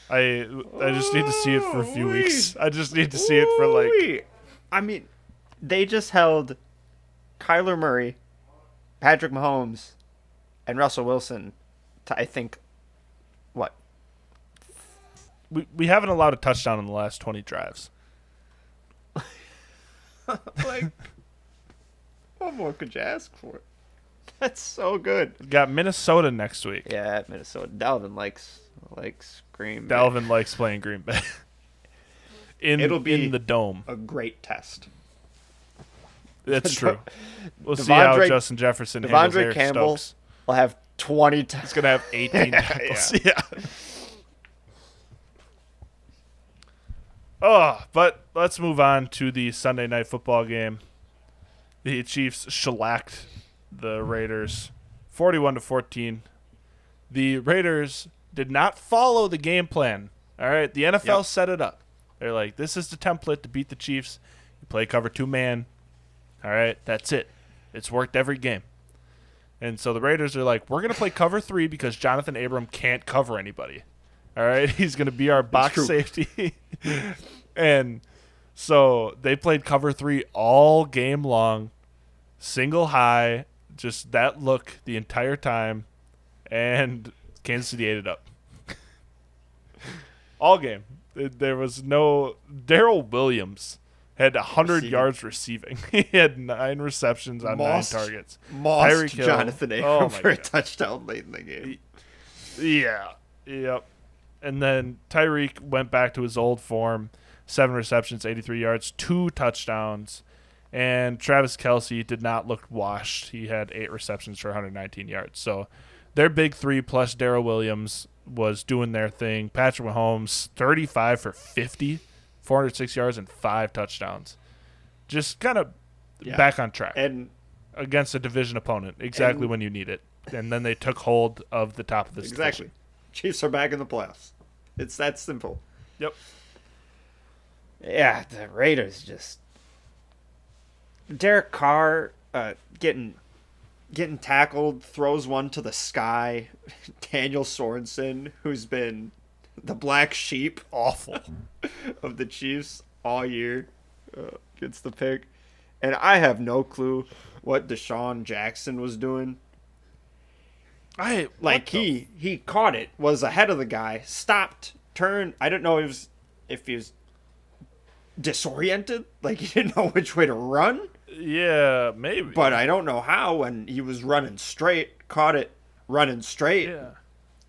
I I just need to see it for a few Ooh-wee. weeks. I just need to see it for like I mean, they just held Kyler Murray, Patrick Mahomes, and Russell Wilson to I think what we, we haven't allowed a touchdown in the last 20 drives. like what more could you ask for? That's so good. Got Minnesota next week. Yeah, Minnesota. Dalvin likes likes Green Bay. Dalvin likes playing Green Bay. in It'll be- in the dome. a great test. That's true. We'll see how Justin Jefferson handles De'Vondre Eric Campbell Stokes. will have twenty He's gonna have 18 tackles. Yeah. Oh, but let's move on to the Sunday night football game. The Chiefs shellacked the Raiders, 41 to 14. The Raiders did not follow the game plan. All right, the NFL Yep. set it up. They're like, this is the template to beat the Chiefs. You play cover two man. All right, that's it. It's worked every game. And so the Raiders are like, we're going to play cover three because Johnathan Abram can't cover anybody. All right. He's going to be our box safety. and so they played cover three all game long, single high, just that look the entire time. And Kansas City ate it up. all game. There- was no. Darrel Williams had 100 Receiving. yards receiving. he had nine receptions on Mossed- nine targets. Hill. Johnathan Abram Oh for a touchdown late in the game. Yeah. Yep. And then Tyreek went back to his old form seven receptions, 83 yards, two touchdowns. And Travis Kelce did not look washed. He had eight receptions for 119 yards. So their big three plus Darrel Williams was doing their thing. Patrick Mahomes, 35 for 50, 406 yards, and five touchdowns. Just kind of Yeah. back on track And against a division opponent exactly when you need it. And then they took hold of the top of this exactly, division. Chiefs are back in the playoffs. It's that simple. Yep. Yeah, the Raiders just Derek Carr uh, getting getting tackled, throws one to the sky. Daniel Sorensen, who's been the black sheep Awful. of the Chiefs all year, uh, gets the pick. And I have no clue what DeSean Jackson was doing. I Like he he caught it, was ahead of the guy, stopped, turned. I don't know if he was, if he was disoriented, like he didn't know which way to run. yeah, maybe. But I don't know how. And he was running straight, caught it, running straight, yeah.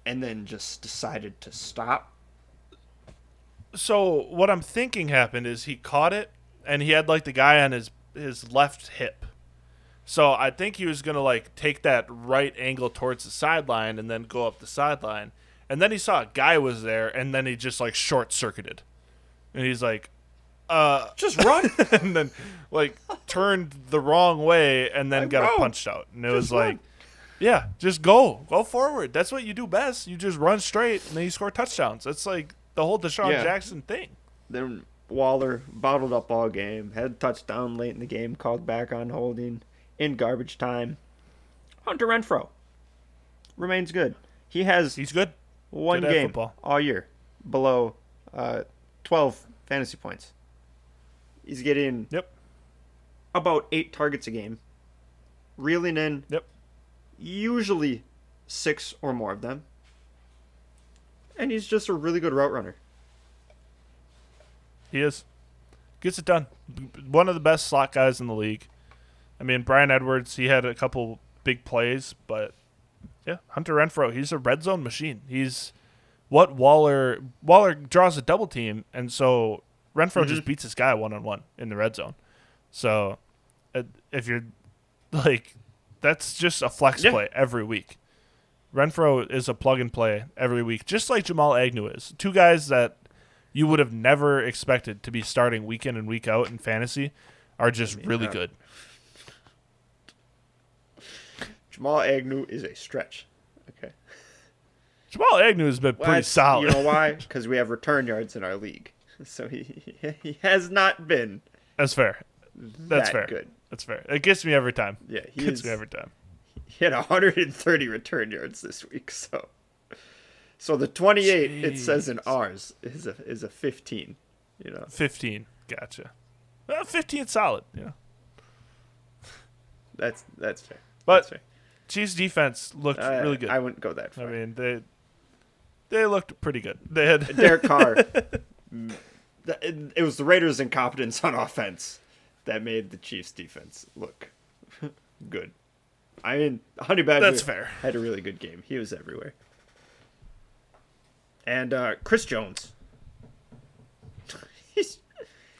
and then just decided to stop. So what I'm thinking happened is he caught it and he had like the guy on his his left hip. So I think he was gonna like take that right angle towards the sideline and then go up the sideline. And then he saw a guy was there and then he just like short circuited. And he's like, uh Just run. and then like turned the wrong way and then Like, got punched out. And it was just like, yeah, just go, go forward. That's what you do best. You just run straight and then you score touchdowns. That's like the whole DeSean Yeah. Jackson thing. then Waller bottled up all game, had a touchdown late in the game, called back on holding in garbage time. Hunter Renfrow remains good. He has He's good. one good game all year below uh, 12 fantasy points. He's getting Yep. about eight targets a game, reeling in Yep. usually six or more of them. And he's just a really good route runner. He is. Gets it done. One of the best slot guys in the league. I mean, Bryan Edwards, he had a couple big plays, but yeah, Hunter Renfrow, he's a red zone machine. He's what Waller Waller draws a double team, and so Renfrow just beats this guy one on one in the red zone. So, uh, if you're like, that's just a flex Yeah. play every week. Renfrow is a plug and play every week, just like Jamal Agnew is. Two guys that you would have never expected to be starting week in and week out in fantasy are just really uh, good. Jamal Agnew is a stretch. Okay. Jamal Agnew has been Well, pretty solid. You know why? Because we have return yards in our league, so he he has not been That's fair. That's that fair. good. That's fair. It gets me every time. Yeah, he gets is- me every time. He had 130 return yards this week, so so the 28 it says in Jeez. ours is a is a 15. You know, 15. Gotcha. Well, 15 solid. Yeah. that's that's fair. But- that's fair. Chiefs defense looked Uh, really good. I wouldn't go that far. I mean, they they looked pretty good. They had Derek Carr. mm, it, was the Raiders' incompetence on offense that made the Chiefs' defense look good. I mean, Honey Badger That's fair. had a really good game. He was everywhere. And uh, Chris Jones.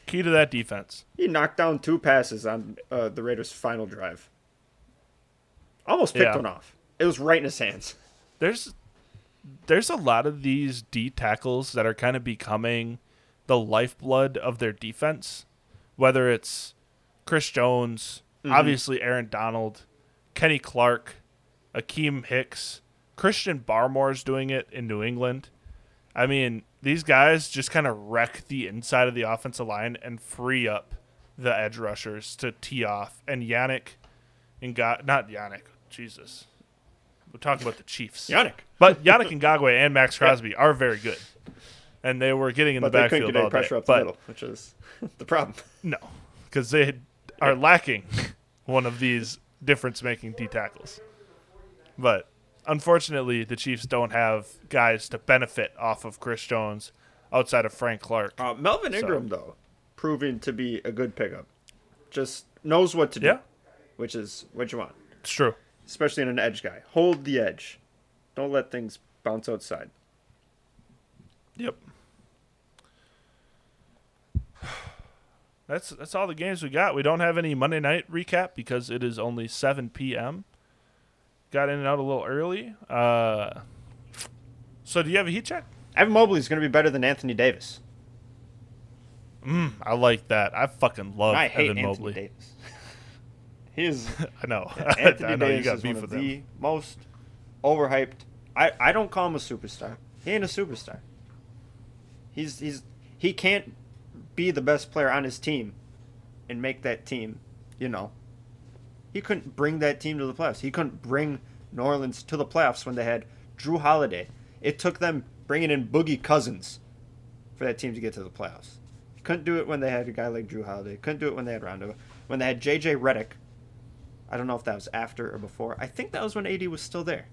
Key to that defense. he knocked down two passes on uh, the Raiders' final drive. Almost picked Yeah. one off. It was right in his hands. There's there's a lot of these D tackles that are kind of becoming the lifeblood of their defense. Whether it's Chris Jones, Mm-hmm. obviously Aaron Donald, Kenny Clark, Akiem Hicks, Christian Barmore's doing it in New England. I mean, these guys just kind of wreck the inside of the offensive line and free up the edge rushers to tee off. And Yannick and got not Yannick, Jesus. We're talking about the Chiefs. Yannick. But Yannick Ngakoue and Maxx Crosby are very good. And they were getting in But the they couldn't backfield get any all pressure day. up the But middle, which is the problem. no, because they are lacking one of these difference-making D tackles. But unfortunately, the Chiefs don't have guys to benefit off of Chris Jones outside of Frank Clark. Uh, Melvin So- Ingram, though, proving to be a good pickup. Just knows what to do, Yeah, which is what you want, it's true. Especially in an edge guy. Hold the edge. Don't let things bounce outside. Yep. That's that's all the games we got. We don't have any Monday night recap because it is only 7 p.m. Got in and out a little early. Uh, so do you have a heat check? Evan Mobley is going to be better than Anthony Davis. Mm, I like that. I fucking love I hate Evan Anthony Mobley. Davis. he is I know. Anthony I know you Davis got is beef one of him. the most overhyped. I, I don't call him a superstar. He ain't a superstar. He's he's he can't be the best player on his team and make that team, you know. He couldn't bring that team to the playoffs. He couldn't bring New Orleans to the playoffs when they had Jrue Holiday. It took them bringing in Boogie Cousins for that team to get to the playoffs. Couldn't do it when they had a guy like Jrue Holiday. Couldn't do it when they had Rondo. When they had JJ Redick. I don't know if that was after or before. I think that was when AD was still there.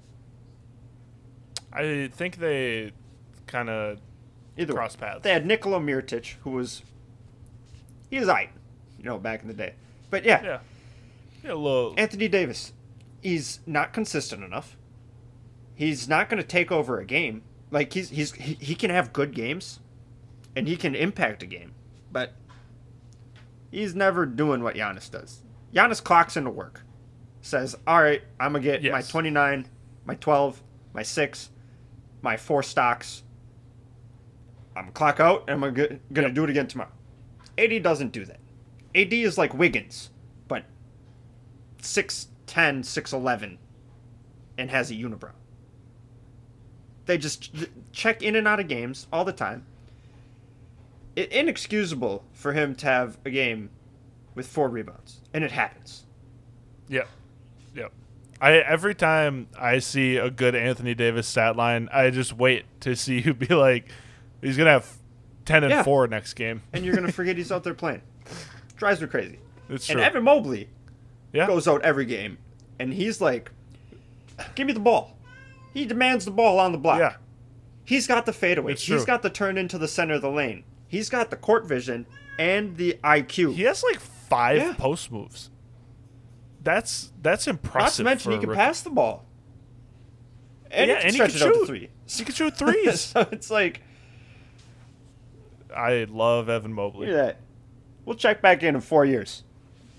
I think they kind of Either. Cross paths. They had Nikola Mirotic, who was he was aight, you know, back in the day. But yeah, yeah, yeah, a little. Anthony Davis, he's not consistent enough. He's not going to take over a game. Like he's he's he, he can have good games, and he can impact a game, but he's never doing what Giannis does. Giannis clocks into work, says, "All right, I'm gonna get my 29, my 12, my six, my four stocks. I'm gonna clock out, and I'm gonna, gonna Yep. do it again tomorrow." AD doesn't do that. AD is like Wiggins, but 6'10", 6'11", and has a unibrow. They just check in and out of games all the time. It, inexcusable for him to have a game with four rebounds, and it happens. Yep. Yep. I every time I see a good Anthony Davis stat line, I just wait to see who be like he's gonna have ten and Yeah. four next game. And you're gonna forget he's out there playing. Drives me crazy. It's And true. Evan Mobley yeah. goes out every game, and he's like, "Give me the ball." He demands the ball on the block. Yeah. He's got the fadeaway. It's He's true. got the turn into the center of the lane. He's got the court vision and the IQ. He has like five Yeah. post moves. That's that's impressive. Not to mention he can rookie. pass the ball. And Yeah, he can and he can shoot. three. He can shoot threes. so it's like, I love Evan Mobley. look at that. We'll check back in in four years.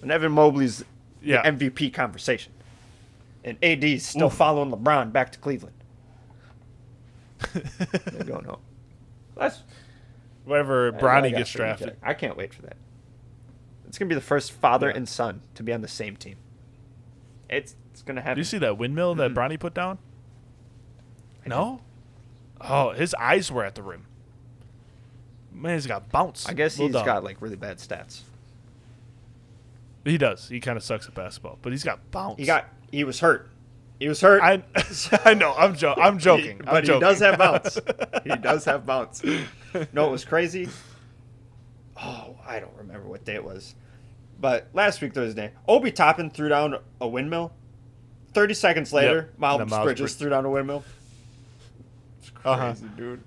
And Evan Mobley's Yeah. MVP conversation. And AD's still following LeBron back to Cleveland. They're going home. That's Whenever I Bronny gets drafted. I can't wait for that. It's gonna be the first father Yeah. and son to be on the same team. It's it's gonna Do happen. you see that windmill that mm-hmm. Bronny put down? No? Oh, his eyes were at the rim. Man, he's got bounce. I guess Little he's dog. got like really bad stats. He does. He kind of sucks at basketball, but he's got bounce. He got he was hurt. He was hurt. I, I know. I'm, jo- I'm joking. He- I'm but he joking. does have bounce. he does have bounce. No, it was crazy. Oh, I don't remember what day it was. But last week Thursday, Obi Toppin threw down a windmill. Thirty seconds later, Yep. Miles And Miles Bridges Bridges. threw down a windmill. It's crazy, Uh-huh. dude.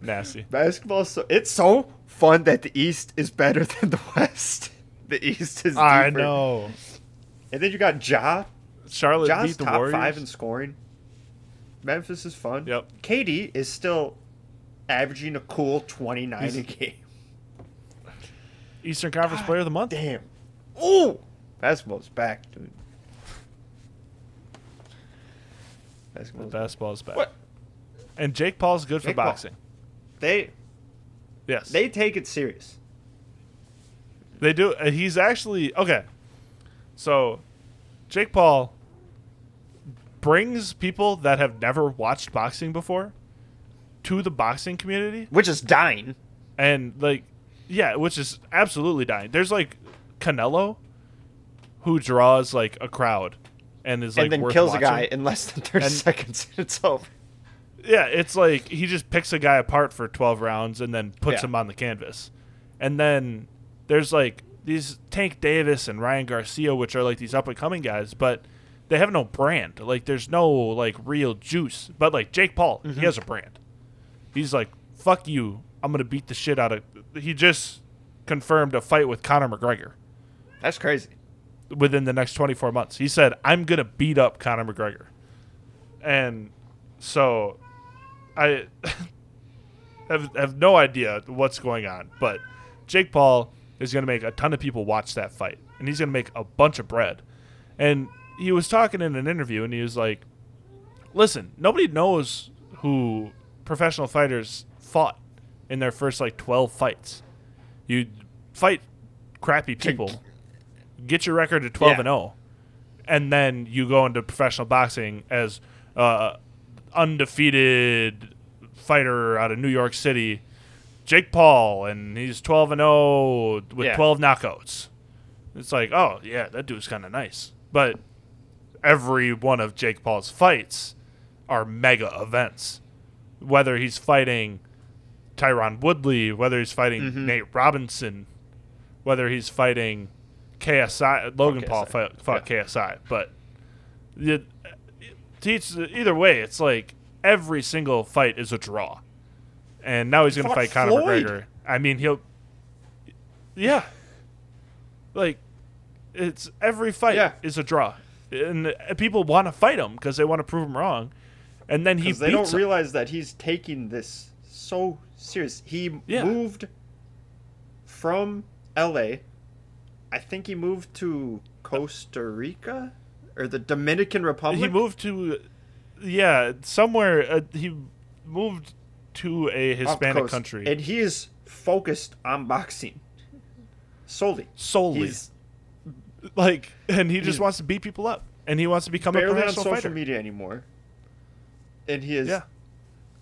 Nasty. Basketball, so it's so fun that the East is better than the West. The East is. I know. And then you got Ja. Charlotte Ja's beat the top Warriors. five in scoring. Memphis is fun. Yep. KD is still averaging a cool 29 a game. Eastern Conference Player of the Month. Damn. Ooh! Basketball's back, dude. Basketball's back. Basketball's back. What? And Jake Paul's good for Jake Paul. boxing. They Yes. they take it serious. They do. uh, He's actually okay. So, Jake Paul brings people that have never watched boxing before to the boxing community, Which is dying. and like, yeah, which is absolutely dying. There's like Canelo, who draws like a crowd, and is like and then worth kills watching. a guy in less than 30 And- seconds it's over. Yeah, it's like he just picks a guy apart for 12 rounds and then puts Yeah. him on the canvas. And then there's like these Tank Davis and Ryan Garcia, which are like these up and coming guys, but they have no brand. Like there's no like real juice. But like Jake Paul, Mm-hmm. he has a brand. He's like, fuck you. I'm to beat the shit out of. He just confirmed a fight with Conor McGregor That's crazy. within the next 24 months. He said, I'm going to beat up Conor McGregor. And so I have, have no idea what's going on, but Jake Paul is going to make a ton of people watch that fight, and he's going to make a bunch of bread. And he was talking in an interview, and he was like, Listen, nobody knows who professional fighters fought in their first like 12 fights. You fight crappy people, get your record to 12 Yeah. and 0, and then you go into professional boxing as uh, undefeated fighter out of New York City, Jake Paul, and he's 12 and 0 with Yeah. 12 knockouts. It's like, oh yeah, that dude's kind of nice, but every one of Jake Paul's fights are mega events. Whether he's fighting Tyron Woodley, whether he's fighting Mm-hmm. Nate Robinson, whether he's fighting KSI, Logan Paul fought, KSI, but it's, either way, it's like every single fight is a draw. And now he's going to fight Conor Floyd. McGregor. I mean, he'll. Yeah. Like, it's every fight Yeah. is a draw. And people want to fight him because they want to prove him wrong. And then he they don't him. realize that he's taking this so serious. He Yeah. moved from LA. I think he moved to Costa Rica or the Dominican Republic. He moved to, yeah, somewhere. Uh, he moved to a Hispanic country and he is focused on boxing solely. solely. He's like, and he just wants to beat people up, and he wants to become a barely on professional social fighter. media anymore, and he is. Yeah,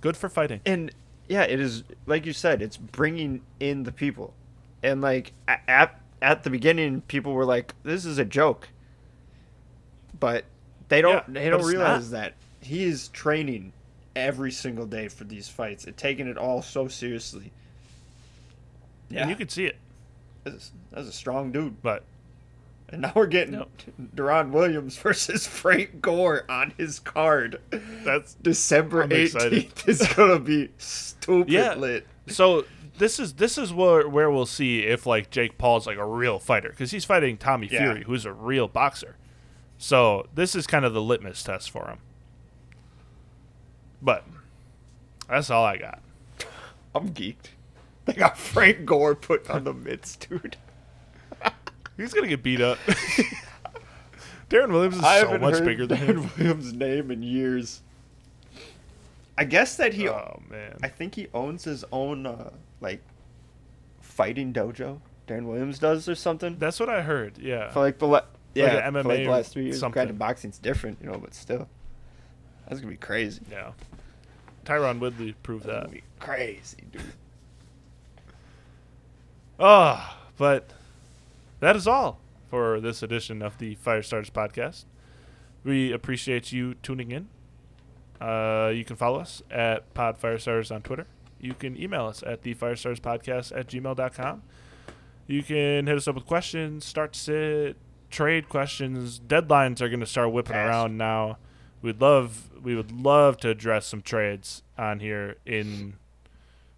good for fighting. and yeah, it is like you said, it's bringing in the people, and like at at the beginning, people were like, "This is a joke," but they don't Yeah, they don't it's realize that he is training every single day for these fights and taking it all so seriously. Yeah, and you could see it, that's, that's a strong dude. but And now we're getting Yep. Deron Williams versus Frank Gore on his card. that's December eighteenth is gonna be stupid Yeah. lit. so. This is this is where where we'll see if like Jake Paul's like a real fighter because he's fighting Tommy Yeah. Fury, who's a real boxer. So this is kind of the litmus test for him. But that's all I got. I'm geeked. They got Frank Gore put on the mitts, dude. He's gonna get beat up. Deron Williams is I so much bigger than Dan him. Williams' name in years. I guess that he. Oh man. I think he owns his own uh, like fighting dojo. Deron Williams does or something. That's what I heard. Yeah. for like the la- yeah an for like MMA the last three years. something. Granted, boxing's different, you know, but still, that's gonna be crazy. Yeah. Tyron Woodley proved That's that. gonna be crazy, dude. Oh, but that is all for this edition of the Firestarters podcast. We appreciate you tuning in. Uh, you can follow us at Pod Firestarters on Twitter. You can email us at the Firestarters Podcast at gmail.com. You can hit us up with questions, start to sit, trade questions. Deadlines are going to start whipping Pass. around now. We'd love, we would love to address some trades on here in,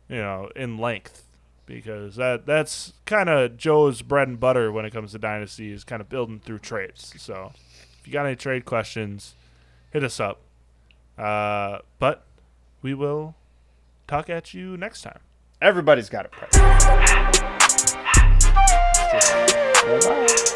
you know, in length because that that's kind of Joe's bread and butter when it comes to dynasty is kind of building through trades. So if you got any trade questions, hit us up. Uh, but we will talk at you next time. Everybody's got a price. Bye-bye.